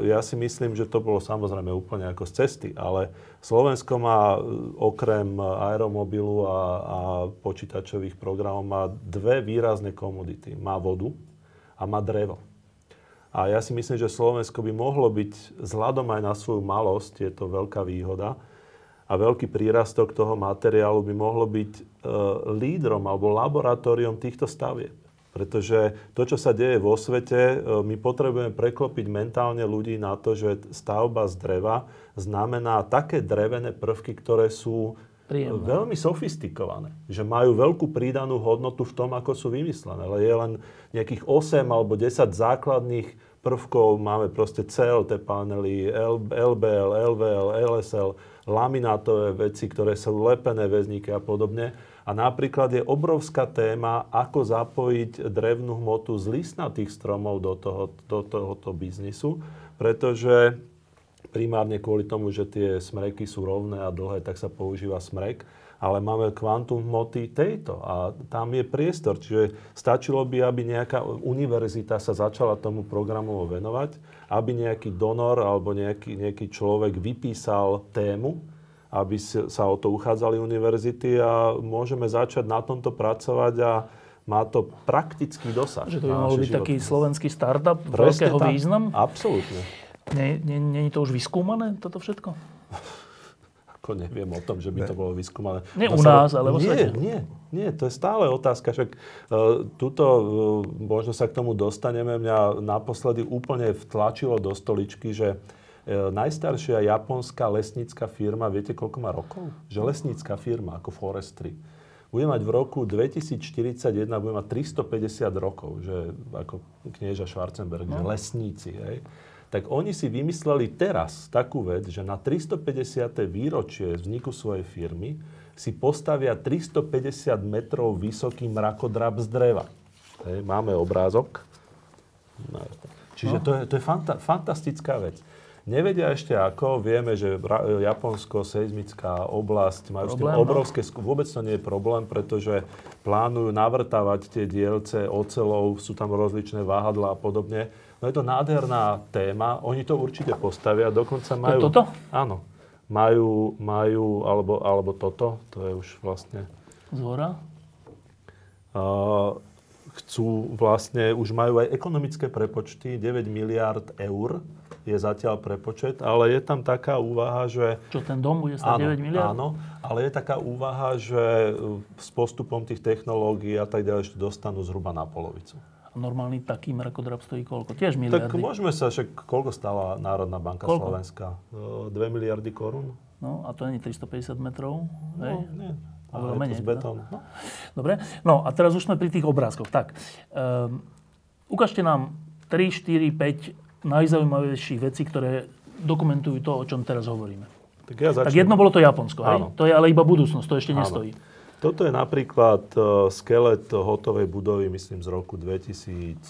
ja si myslím, že to bolo samozrejme úplne ako z cesty, ale Slovensko má e, okrem aeromobilu a, a počítačových programov má dve výrazné komodity. Má vodu a má drevo. A ja si myslím, že Slovensko by mohlo byť vzhľadom aj na svoju malosť, je to veľká výhoda, a veľký prírastok toho materiálu by mohlo byť e, lídrom alebo laboratóriom týchto stavieb. Pretože to, čo sa deje vo svete, e, my potrebujeme preklopiť mentálne ľudí na to, že stavba z dreva znamená také drevené prvky, ktoré sú Príjemné. veľmi sofistikované. Že majú veľkú prídanú hodnotu v tom, ako sú vymyslené. Ale je len nejakých 8 alebo 10 základných prvkov. Máme proste CLT panely, LBL, LVL, LSL, laminátové veci, ktoré sú lepené väzníky a podobne a napríklad je obrovská téma, ako zapojiť drevnú hmotu z listnatých stromov do, toho, do tohoto biznisu, pretože primárne kvôli tomu, že tie smreky sú rovné a dlhé, tak sa používa smrek ale máme kvantum hmoty tejto a tam je priestor. Čiže stačilo by, aby nejaká univerzita sa začala tomu programu venovať, aby nejaký donor alebo nejaký, nejaký človek vypísal tému, aby sa o to uchádzali univerzity a môžeme začať na tomto pracovať a má to praktický dosah. Že to by mohol byť taký slovenský startup Presne veľkého tak. významu? Absolútne. Nie, nie, nie je to už vyskúmané, toto všetko? ako neviem o tom, že by to bolo vyskúmané. Nie u nás, ale vo svete. Nie, nie, to je stále otázka. Však uh, tuto, uh, možno sa k tomu dostaneme, mňa naposledy úplne vtlačilo do stoličky, že uh, najstaršia japonská lesnícka firma, viete koľko má rokov? Že lesnícka firma, ako Forestry, bude mať v roku 2041 bude mať 350 rokov, že ako knieža Schwarzenberg, no. že lesníci, hej tak oni si vymysleli teraz takú vec, že na 350. výročie vzniku svojej firmy si postavia 350 metrov vysoký mrakodrap z dreva. Hej, máme obrázok. Čiže no. to je, to je fanta- fantastická vec. Nevedia ešte ako, vieme, že Japonsko, seizmická oblasť, majú s tým no. obrovské, vôbec to nie je problém, pretože plánujú navrtávať tie dielce ocelov, sú tam rozličné váhadla a podobne No je to nádherná téma, oni to určite postavia, dokonca majú... To toto? Áno. Majú, majú alebo, alebo toto, to je už vlastne... Zhora? Uh, chcú vlastne, už majú aj ekonomické prepočty, 9 miliard eur je zatiaľ prepočet, ale je tam taká úvaha, že... Čo, ten dom bude stať 9 miliard? Áno, ale je taká úvaha, že s postupom tých technológií a tak ďalej ešte dostanú zhruba na polovicu normálny taký mrakodrap stojí koľko? Tiež miliardy. Tak môžeme sa, však koľko stála Národná banka koľko? Slovenská? 2 miliardy korún? No a to nie 350 metrov? No, hej? nie. Ale menej, z betón. No. Dobre. No a teraz už sme pri tých obrázkoch. Tak, um, ukážte nám 3, 4, 5 najzaujímavejších vecí, ktoré dokumentujú to, o čom teraz hovoríme. Tak, ja tak jedno bolo to Japonsko, hej? To je ale iba budúcnosť, to ešte Áno. nestojí. Toto je napríklad uh, skelet hotovej budovy, myslím, z roku 2012,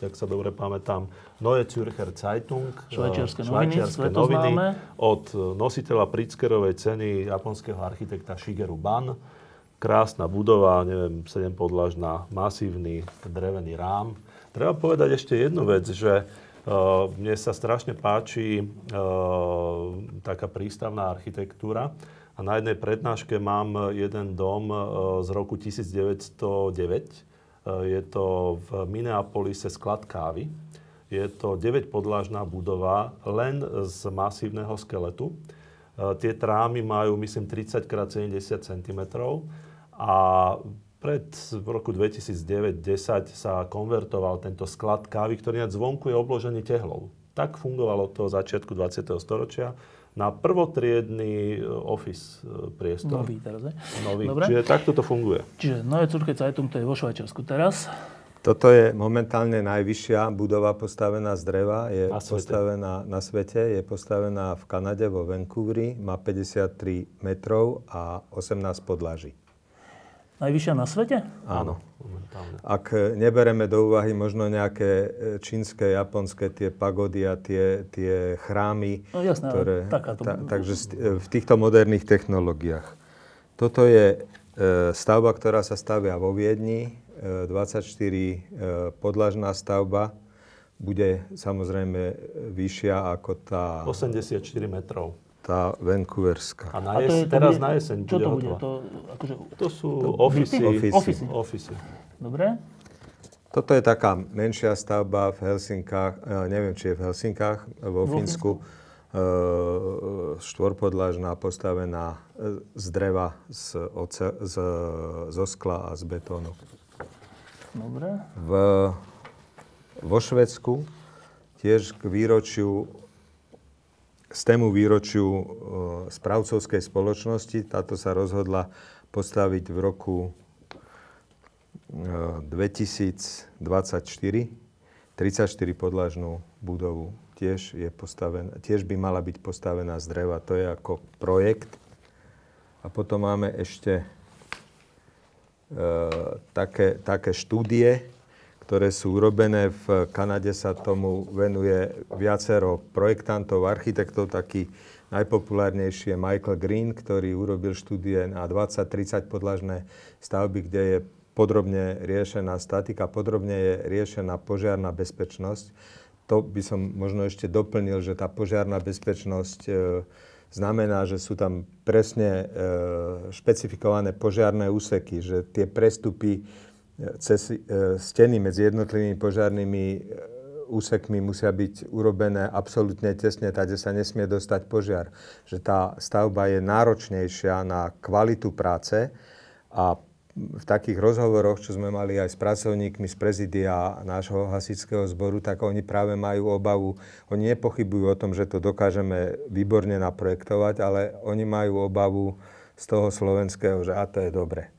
ak sa dobre pamätám. Neue Zürcher Zeitung, švajčiarske noviny, noviny od nositeľa Pritzkerovej ceny japonského architekta Shigeru Ban. Krásna budova, neviem, 7 podlažná, masívny drevený rám. Treba povedať ešte jednu vec, že mne sa strašne páči uh, taká prístavná architektúra. A na jednej prednáške mám jeden dom e, z roku 1909. E, je to v Minneapolise sklad kávy. Je to 9-podlažná budova len z masívneho skeletu. Tie trámy majú, myslím, 30 x 70 cm. A pred v roku 2009-10 sa konvertoval tento sklad kávy, ktorý na zvonku je obložený tehlou. Tak fungovalo to začiatku 20. storočia na prvotriedný e, office e, priestor. Nový teraz, ne? Nový. Dobre. Čiže takto to funguje. Čiže Neue Zürcher Zeitung to je vo Švajčiarsku teraz. Toto je momentálne najvyššia budova postavená z dreva. Je na postavená na svete. Je postavená v Kanade, vo Vancouveri. Má 53 metrov a 18 podlaží. Najvyššia na svete? Áno. Ak nebereme do úvahy možno nejaké e, čínske, japonské tie pagody a tie, tie chrámy. No jasné, ktoré, takáto... ta, takže v týchto moderných technológiách. Toto je e, stavba, ktorá sa stavia vo Viedni. E, 24 e, podlažná stavba. Bude samozrejme vyššia ako tá... 84 metrov tá Vancouverská. A, na jes- a to je, to teraz bude, na jeseň Čo to bude? To, akože, to sú ofisy. Ofisy. ofisy. Dobre. Toto je taká menšia stavba v Helsinkách, neviem, či je v Helsinkách, vo Fínsku. E, štvorpodlažná, postavená e, z dreva, z, oce, z, zo skla a z betónu. Dobre. V, vo Švedsku tiež k výročiu z tému výročiu e, správcovskej spoločnosti. Táto sa rozhodla postaviť v roku 2024 34 podlažnú budovu. Tiež, je postavená, tiež by mala byť postavená z dreva. To je ako projekt. A potom máme ešte e, také, také štúdie, ktoré sú urobené. V Kanade sa tomu venuje viacero projektantov, architektov. Taký najpopulárnejší je Michael Green, ktorý urobil štúdie na 20-30 podlažné stavby, kde je podrobne riešená statika, podrobne je riešená požiarná bezpečnosť. To by som možno ešte doplnil, že tá požiarná bezpečnosť e, znamená, že sú tam presne e, špecifikované požiarné úseky, že tie prestupy cez e, steny medzi jednotlivými požiarnými e, úsekmi musia byť urobené absolútne tesne, kde sa nesmie dostať požiar. Že tá stavba je náročnejšia na kvalitu práce a v takých rozhovoroch, čo sme mali aj s pracovníkmi z prezidia nášho hasičského zboru, tak oni práve majú obavu, oni nepochybujú o tom, že to dokážeme výborne naprojektovať, ale oni majú obavu z toho slovenského, že a to je dobre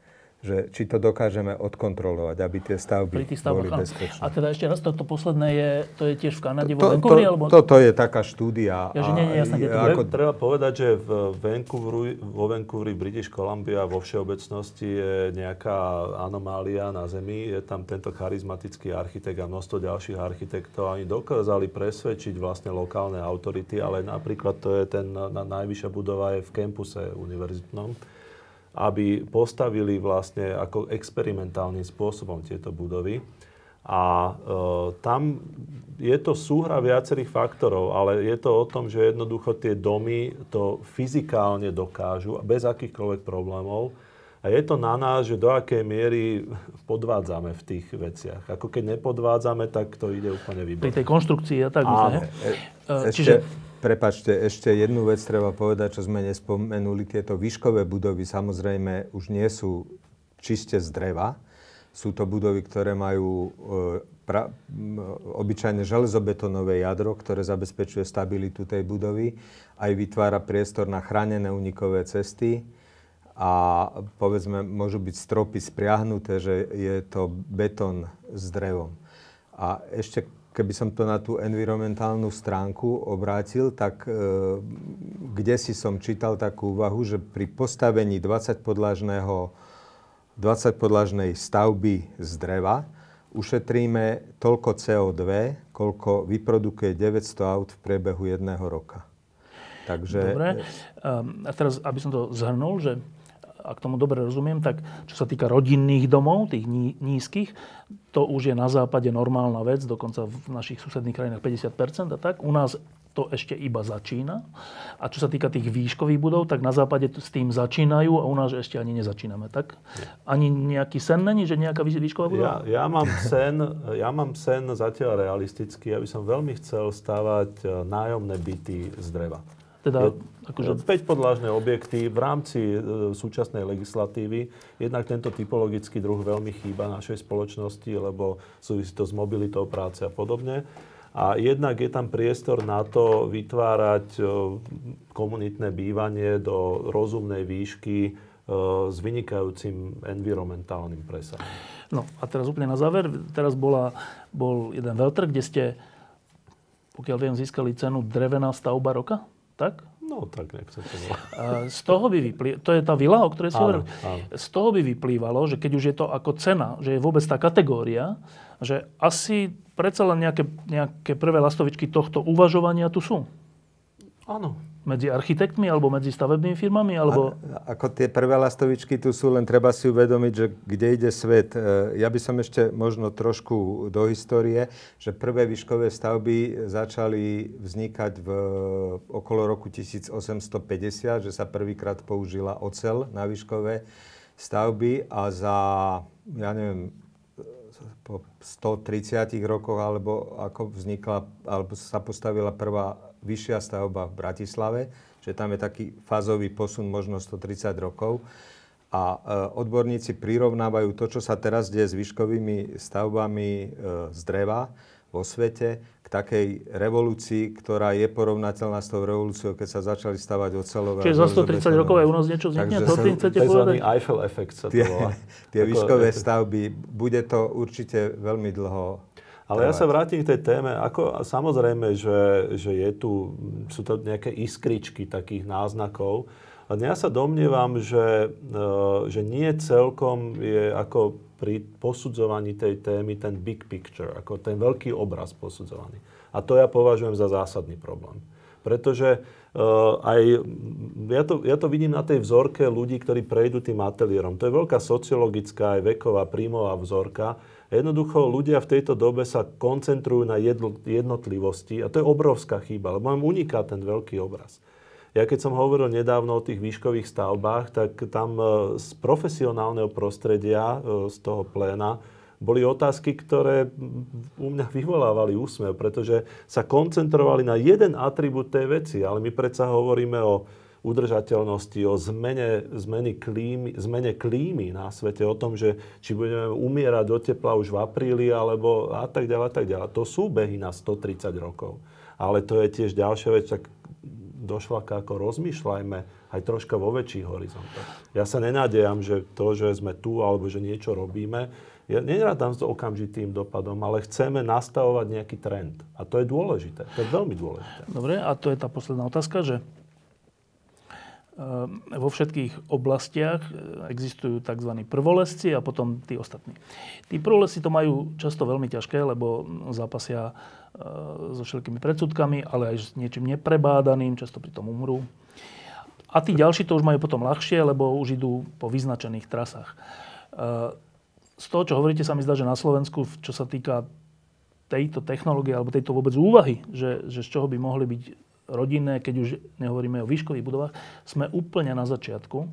že či to dokážeme odkontrolovať, aby tie stavby Pri tých stavbách, boli bezpečné. A teda ešte raz, toto posledné je, to je tiež v Kanade, vo Vancouveri? Alebo... Toto je taká štúdia. Ja, že nie, nie, jasné, ako... Treba povedať, že v Vancouveri, vo Vancouveri, British Columbia vo všeobecnosti je nejaká anomália na Zemi. Je tam tento charizmatický architekt a množstvo ďalších architektov. Oni dokázali presvedčiť vlastne lokálne autority, ale napríklad to je ten na, najvyššia budova je v kampuse univerzitnom aby postavili vlastne ako experimentálnym spôsobom tieto budovy. A e, tam je to súhra viacerých faktorov, ale je to o tom, že jednoducho tie domy to fyzikálne dokážu bez akýchkoľvek problémov. A je to na nás, že do akej miery podvádzame v tých veciach. Ako keď nepodvádzame, tak to ide úplne výborne. Pri tej konštrukcii a tak. Áno. E, e, Čiže Prepačte, ešte jednu vec treba povedať, čo sme nespomenuli. Tieto výškové budovy samozrejme už nie sú čiste z dreva. Sú to budovy, ktoré majú e, pra, obyčajne železobetonové jadro, ktoré zabezpečuje stabilitu tej budovy, aj vytvára priestor na chránené unikové cesty a povedzme, môžu byť stropy spriahnuté, že je to betón s drevom. A ešte keby som to na tú environmentálnu stránku obrátil, tak e, kde si som čítal takú úvahu, že pri postavení 20 podlažného 20 podlažnej stavby z dreva ušetríme toľko CO2, koľko vyprodukuje 900 aut v priebehu jedného roka. Takže... Dobre. Ehm, a teraz, aby som to zhrnul, že ak tomu dobre rozumiem, tak čo sa týka rodinných domov, tých nízkych, to už je na západe normálna vec, dokonca v našich susedných krajinách 50% a tak. U nás to ešte iba začína. A čo sa týka tých výškových budov, tak na západe s tým začínajú a u nás ešte ani nezačíname. Tak? Ani nejaký sen není, že nejaká výšková budova? Ja, ja, mám sen, ja mám sen zatiaľ realistický, aby som veľmi chcel stavať eh, nájomné byty z dreva. Teda, akože... 5 podlážne objekty v rámci e, súčasnej legislatívy. Jednak tento typologický druh veľmi chýba našej spoločnosti, lebo súvisí to s mobilitou práce a podobne. A jednak je tam priestor na to vytvárať e, komunitné bývanie do rozumnej výšky e, s vynikajúcim environmentálnym presahom. No a teraz úplne na záver. Teraz bola, bol jeden veľtrh, kde ste, pokiaľ viem, získali cenu drevená stavba roka tak? No, tak nejak to Z toho by vyplývalo, to je tá vila, o ktorej si hovoril. Z toho by vyplývalo, že keď už je to ako cena, že je vôbec tá kategória, že asi predsa len nejaké, nejaké prvé lastovičky tohto uvažovania tu sú. Áno, medzi architektmi alebo medzi stavebnými firmami? Alebo... A, ako tie prvé lastovičky tu sú, len treba si uvedomiť, že kde ide svet. E, ja by som ešte možno trošku do histórie, že prvé výškové stavby začali vznikať v okolo roku 1850, že sa prvýkrát použila ocel na výškové stavby a za, ja neviem, po 130 rokoch, alebo ako vznikla, alebo sa postavila prvá vyššia stavba v Bratislave, že tam je taký fázový posun možno 130 rokov. A e, odborníci prirovnávajú to, čo sa teraz deje s výškovými stavbami e, z dreva vo svete, k takej revolúcii, ktorá je porovnateľná s tou revolúciou, keď sa začali stavať ocelové. Čiže za 130 rokov aj u nás niečo vznikne? To tým chcete povedať? Eiffel efekt sa to volá. Tie, tie výškové stavby, bude to určite veľmi dlho ale ja sa vrátim k tej téme. Ako, samozrejme, že, že je tu, sú to nejaké iskričky takých náznakov. A ja sa domnievam, že, e, že nie celkom je ako pri posudzovaní tej témy ten big picture, ako ten veľký obraz posudzovaný. A to ja považujem za zásadný problém. Pretože uh, aj ja to, ja to vidím na tej vzorke ľudí, ktorí prejdú tým ateliérom. To je veľká sociologická aj veková príjmová vzorka, Jednoducho ľudia v tejto dobe sa koncentrujú na jednotlivosti a to je obrovská chyba, lebo vám uniká ten veľký obraz. Ja keď som hovoril nedávno o tých výškových stavbách, tak tam e, z profesionálneho prostredia, e, z toho pléna, boli otázky, ktoré u mňa vyvolávali úsmev, pretože sa koncentrovali na jeden atribút tej veci, ale my predsa hovoríme o udržateľnosti, o zmene, zmene, klímy, zmene klímy na svete, o tom, že či budeme umierať do tepla už v apríli, alebo a tak ďalej, a tak ďalej. To sú behy na 130 rokov. Ale to je tiež ďalšia vec, tak došla ako rozmýšľajme aj troška vo väčších horizontoch. Ja sa nenádejam, že to, že sme tu alebo že niečo robíme, ja nerádam s okamžitým dopadom, ale chceme nastavovať nejaký trend. A to je dôležité. To je veľmi dôležité. Dobre, a to je tá posledná otázka, že vo všetkých oblastiach e, existujú tzv. prvolesci a potom tí ostatní. Tí prvolesci to majú často veľmi ťažké, lebo zápasia e, so všetkými predsudkami, ale aj s niečím neprebádaným, často pri tom umrú. A tí ďalší to už majú potom ľahšie, lebo už idú po vyznačených trasách. E, z toho, čo hovoríte, sa mi zdá, že na Slovensku, čo sa týka tejto technológie alebo tejto vôbec úvahy, že, že z čoho by mohli byť rodinné, keď už nehovoríme o výškových budovách, sme úplne na začiatku.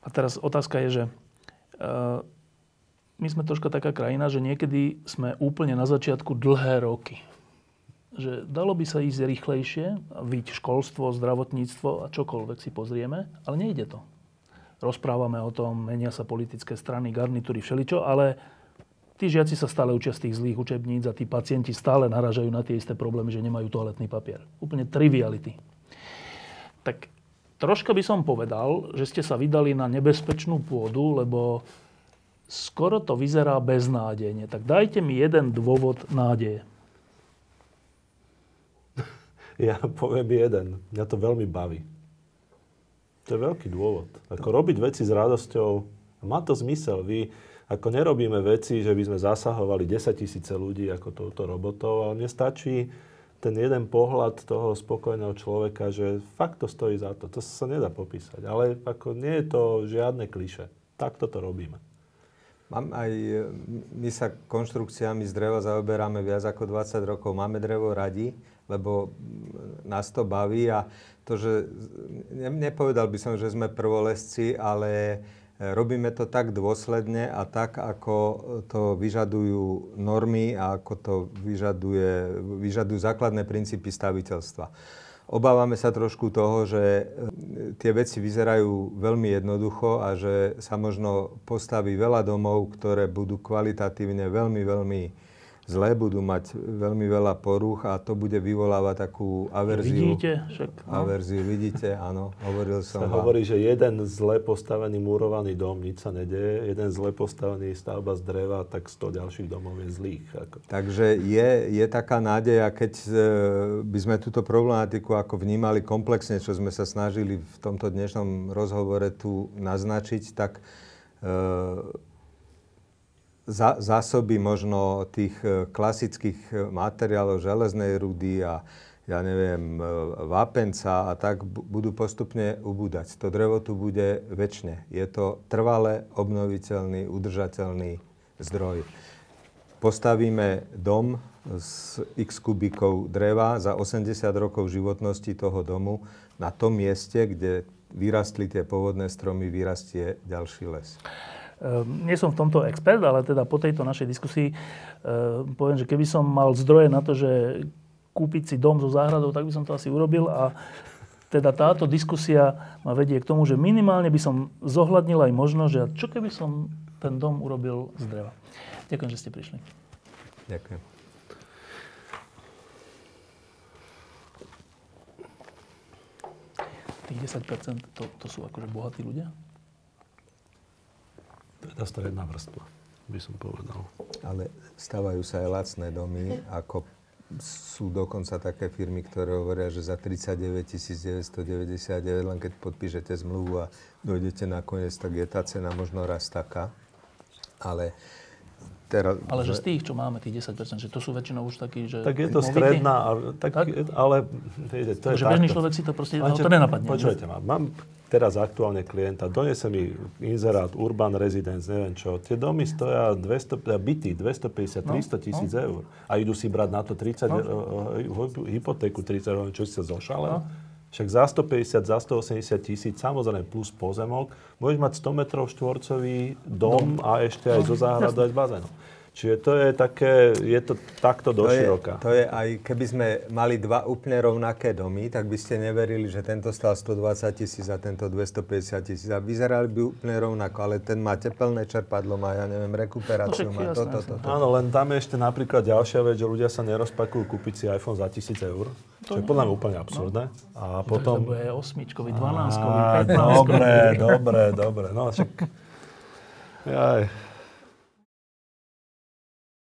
A teraz otázka je, že my sme troška taká krajina, že niekedy sme úplne na začiatku dlhé roky. Že dalo by sa ísť rýchlejšie, byť školstvo, zdravotníctvo a čokoľvek si pozrieme, ale nejde to. Rozprávame o tom, menia sa politické strany, garnitúry, všeličo, ale Tí žiaci sa stále učia z tých zlých učebníc a tí pacienti stále naražajú na tie isté problémy, že nemajú toaletný papier. Úplne triviality. Tak troška by som povedal, že ste sa vydali na nebezpečnú pôdu, lebo skoro to vyzerá beznádejne. Tak dajte mi jeden dôvod nádeje. Ja poviem jeden. Mňa to veľmi baví. To je veľký dôvod. Ako robiť veci s radosťou, má to zmysel. Vy, ako nerobíme veci, že by sme zasahovali 10 tisíce ľudí ako touto robotou, ale mne stačí ten jeden pohľad toho spokojného človeka, že fakt to stojí za to. To sa nedá popísať. Ale ako nie je to žiadne kliše. Takto to robíme. Mám aj, my sa konštrukciami z dreva zaoberáme viac ako 20 rokov. Máme drevo radi, lebo nás to baví a to, že nepovedal by som, že sme prvolesci, ale Robíme to tak dôsledne a tak, ako to vyžadujú normy a ako to vyžaduje, vyžadujú základné princípy staviteľstva. Obávame sa trošku toho, že e, tie veci vyzerajú veľmi jednoducho a že sa možno postaví veľa domov, ktoré budú kvalitatívne veľmi, veľmi zlé, budú mať veľmi veľa poruch a to bude vyvolávať takú averziu. Vidíte? Však, no. Averziu, vidíte, áno, hovoril som sa vám. hovorí, že jeden zle postavený murovaný dom, nič sa nedeje, jeden zle postavený stavba z dreva, tak 100 ďalších domov je zlých. Ako. Takže je, je taká nádej, a keď e, by sme túto problematiku ako vnímali komplexne, čo sme sa snažili v tomto dnešnom rozhovore tu naznačiť, tak e, zásoby možno tých e, klasických e, materiálov, železnej rudy a ja neviem, e, vápenca a tak budú postupne ubúdať. To drevo tu bude väčšine. Je to trvale obnoviteľný, udržateľný zdroj. Postavíme dom z x kubikov dreva za 80 rokov životnosti toho domu na tom mieste, kde vyrastli tie pôvodné stromy, vyrastie ďalší les. Ehm, nie som v tomto expert, ale teda po tejto našej diskusii ehm, poviem, že keby som mal zdroje na to, že kúpiť si dom so záhradou, tak by som to asi urobil a teda táto diskusia ma vedie k tomu, že minimálne by som zohľadnil aj možnosť, že čo keby som ten dom urobil z dreva. Ďakujem, že ste prišli. Ďakujem. Tých 10% to, to sú akože bohatí ľudia? Teda stredná vrstva, by som povedal. Ale stávajú sa aj lacné domy, ako sú dokonca také firmy, ktoré hovoria, že za 39 999, len keď podpíšete zmluvu a dojdete nakoniec, tak je tá cena možno raz taká. Ale Teraz, ale že z tých, čo máme, tých 10%, že to sú väčšinou už takí, že... Tak je to movity. stredná, tak, tak? ale... Viete, to Takže je bežný človek si to proste, Máte, to nenapadne. Počujete ma, mám teraz aktuálne klienta, donese mi inzerát Urban Residence, neviem čo. Tie domy stoja 200, eh, byty 250, 300 no, tisíc no. eur. A idú si brať na to 30, no. uh, hypotéku 30 eur, čo si sa zošalel? No. Však za 150, za 180 tisíc, samozrejme plus pozemok, môžeš mať 100 metrov štvorcový dom a ešte aj zo záhradu, aj s bazénom. Čiže to je také, je to takto doširoka. To, to je aj, keby sme mali dva úplne rovnaké domy, tak by ste neverili, že tento stal 120 tisíc a tento 250 tisíc. A vyzerali by úplne rovnako, ale ten má tepelné čerpadlo, má, ja neviem, rekuperáciu, no, má toto, toto. To, to. Áno, len tam je ešte napríklad ďalšia vec, že ľudia sa nerozpakujú kúpiť si iPhone za 1000 eur. To čo je podľa mňa úplne absurdné. No. A potom... To je osmičkový, 12 15 Dobre, dobre, dobre. No však... Jaj.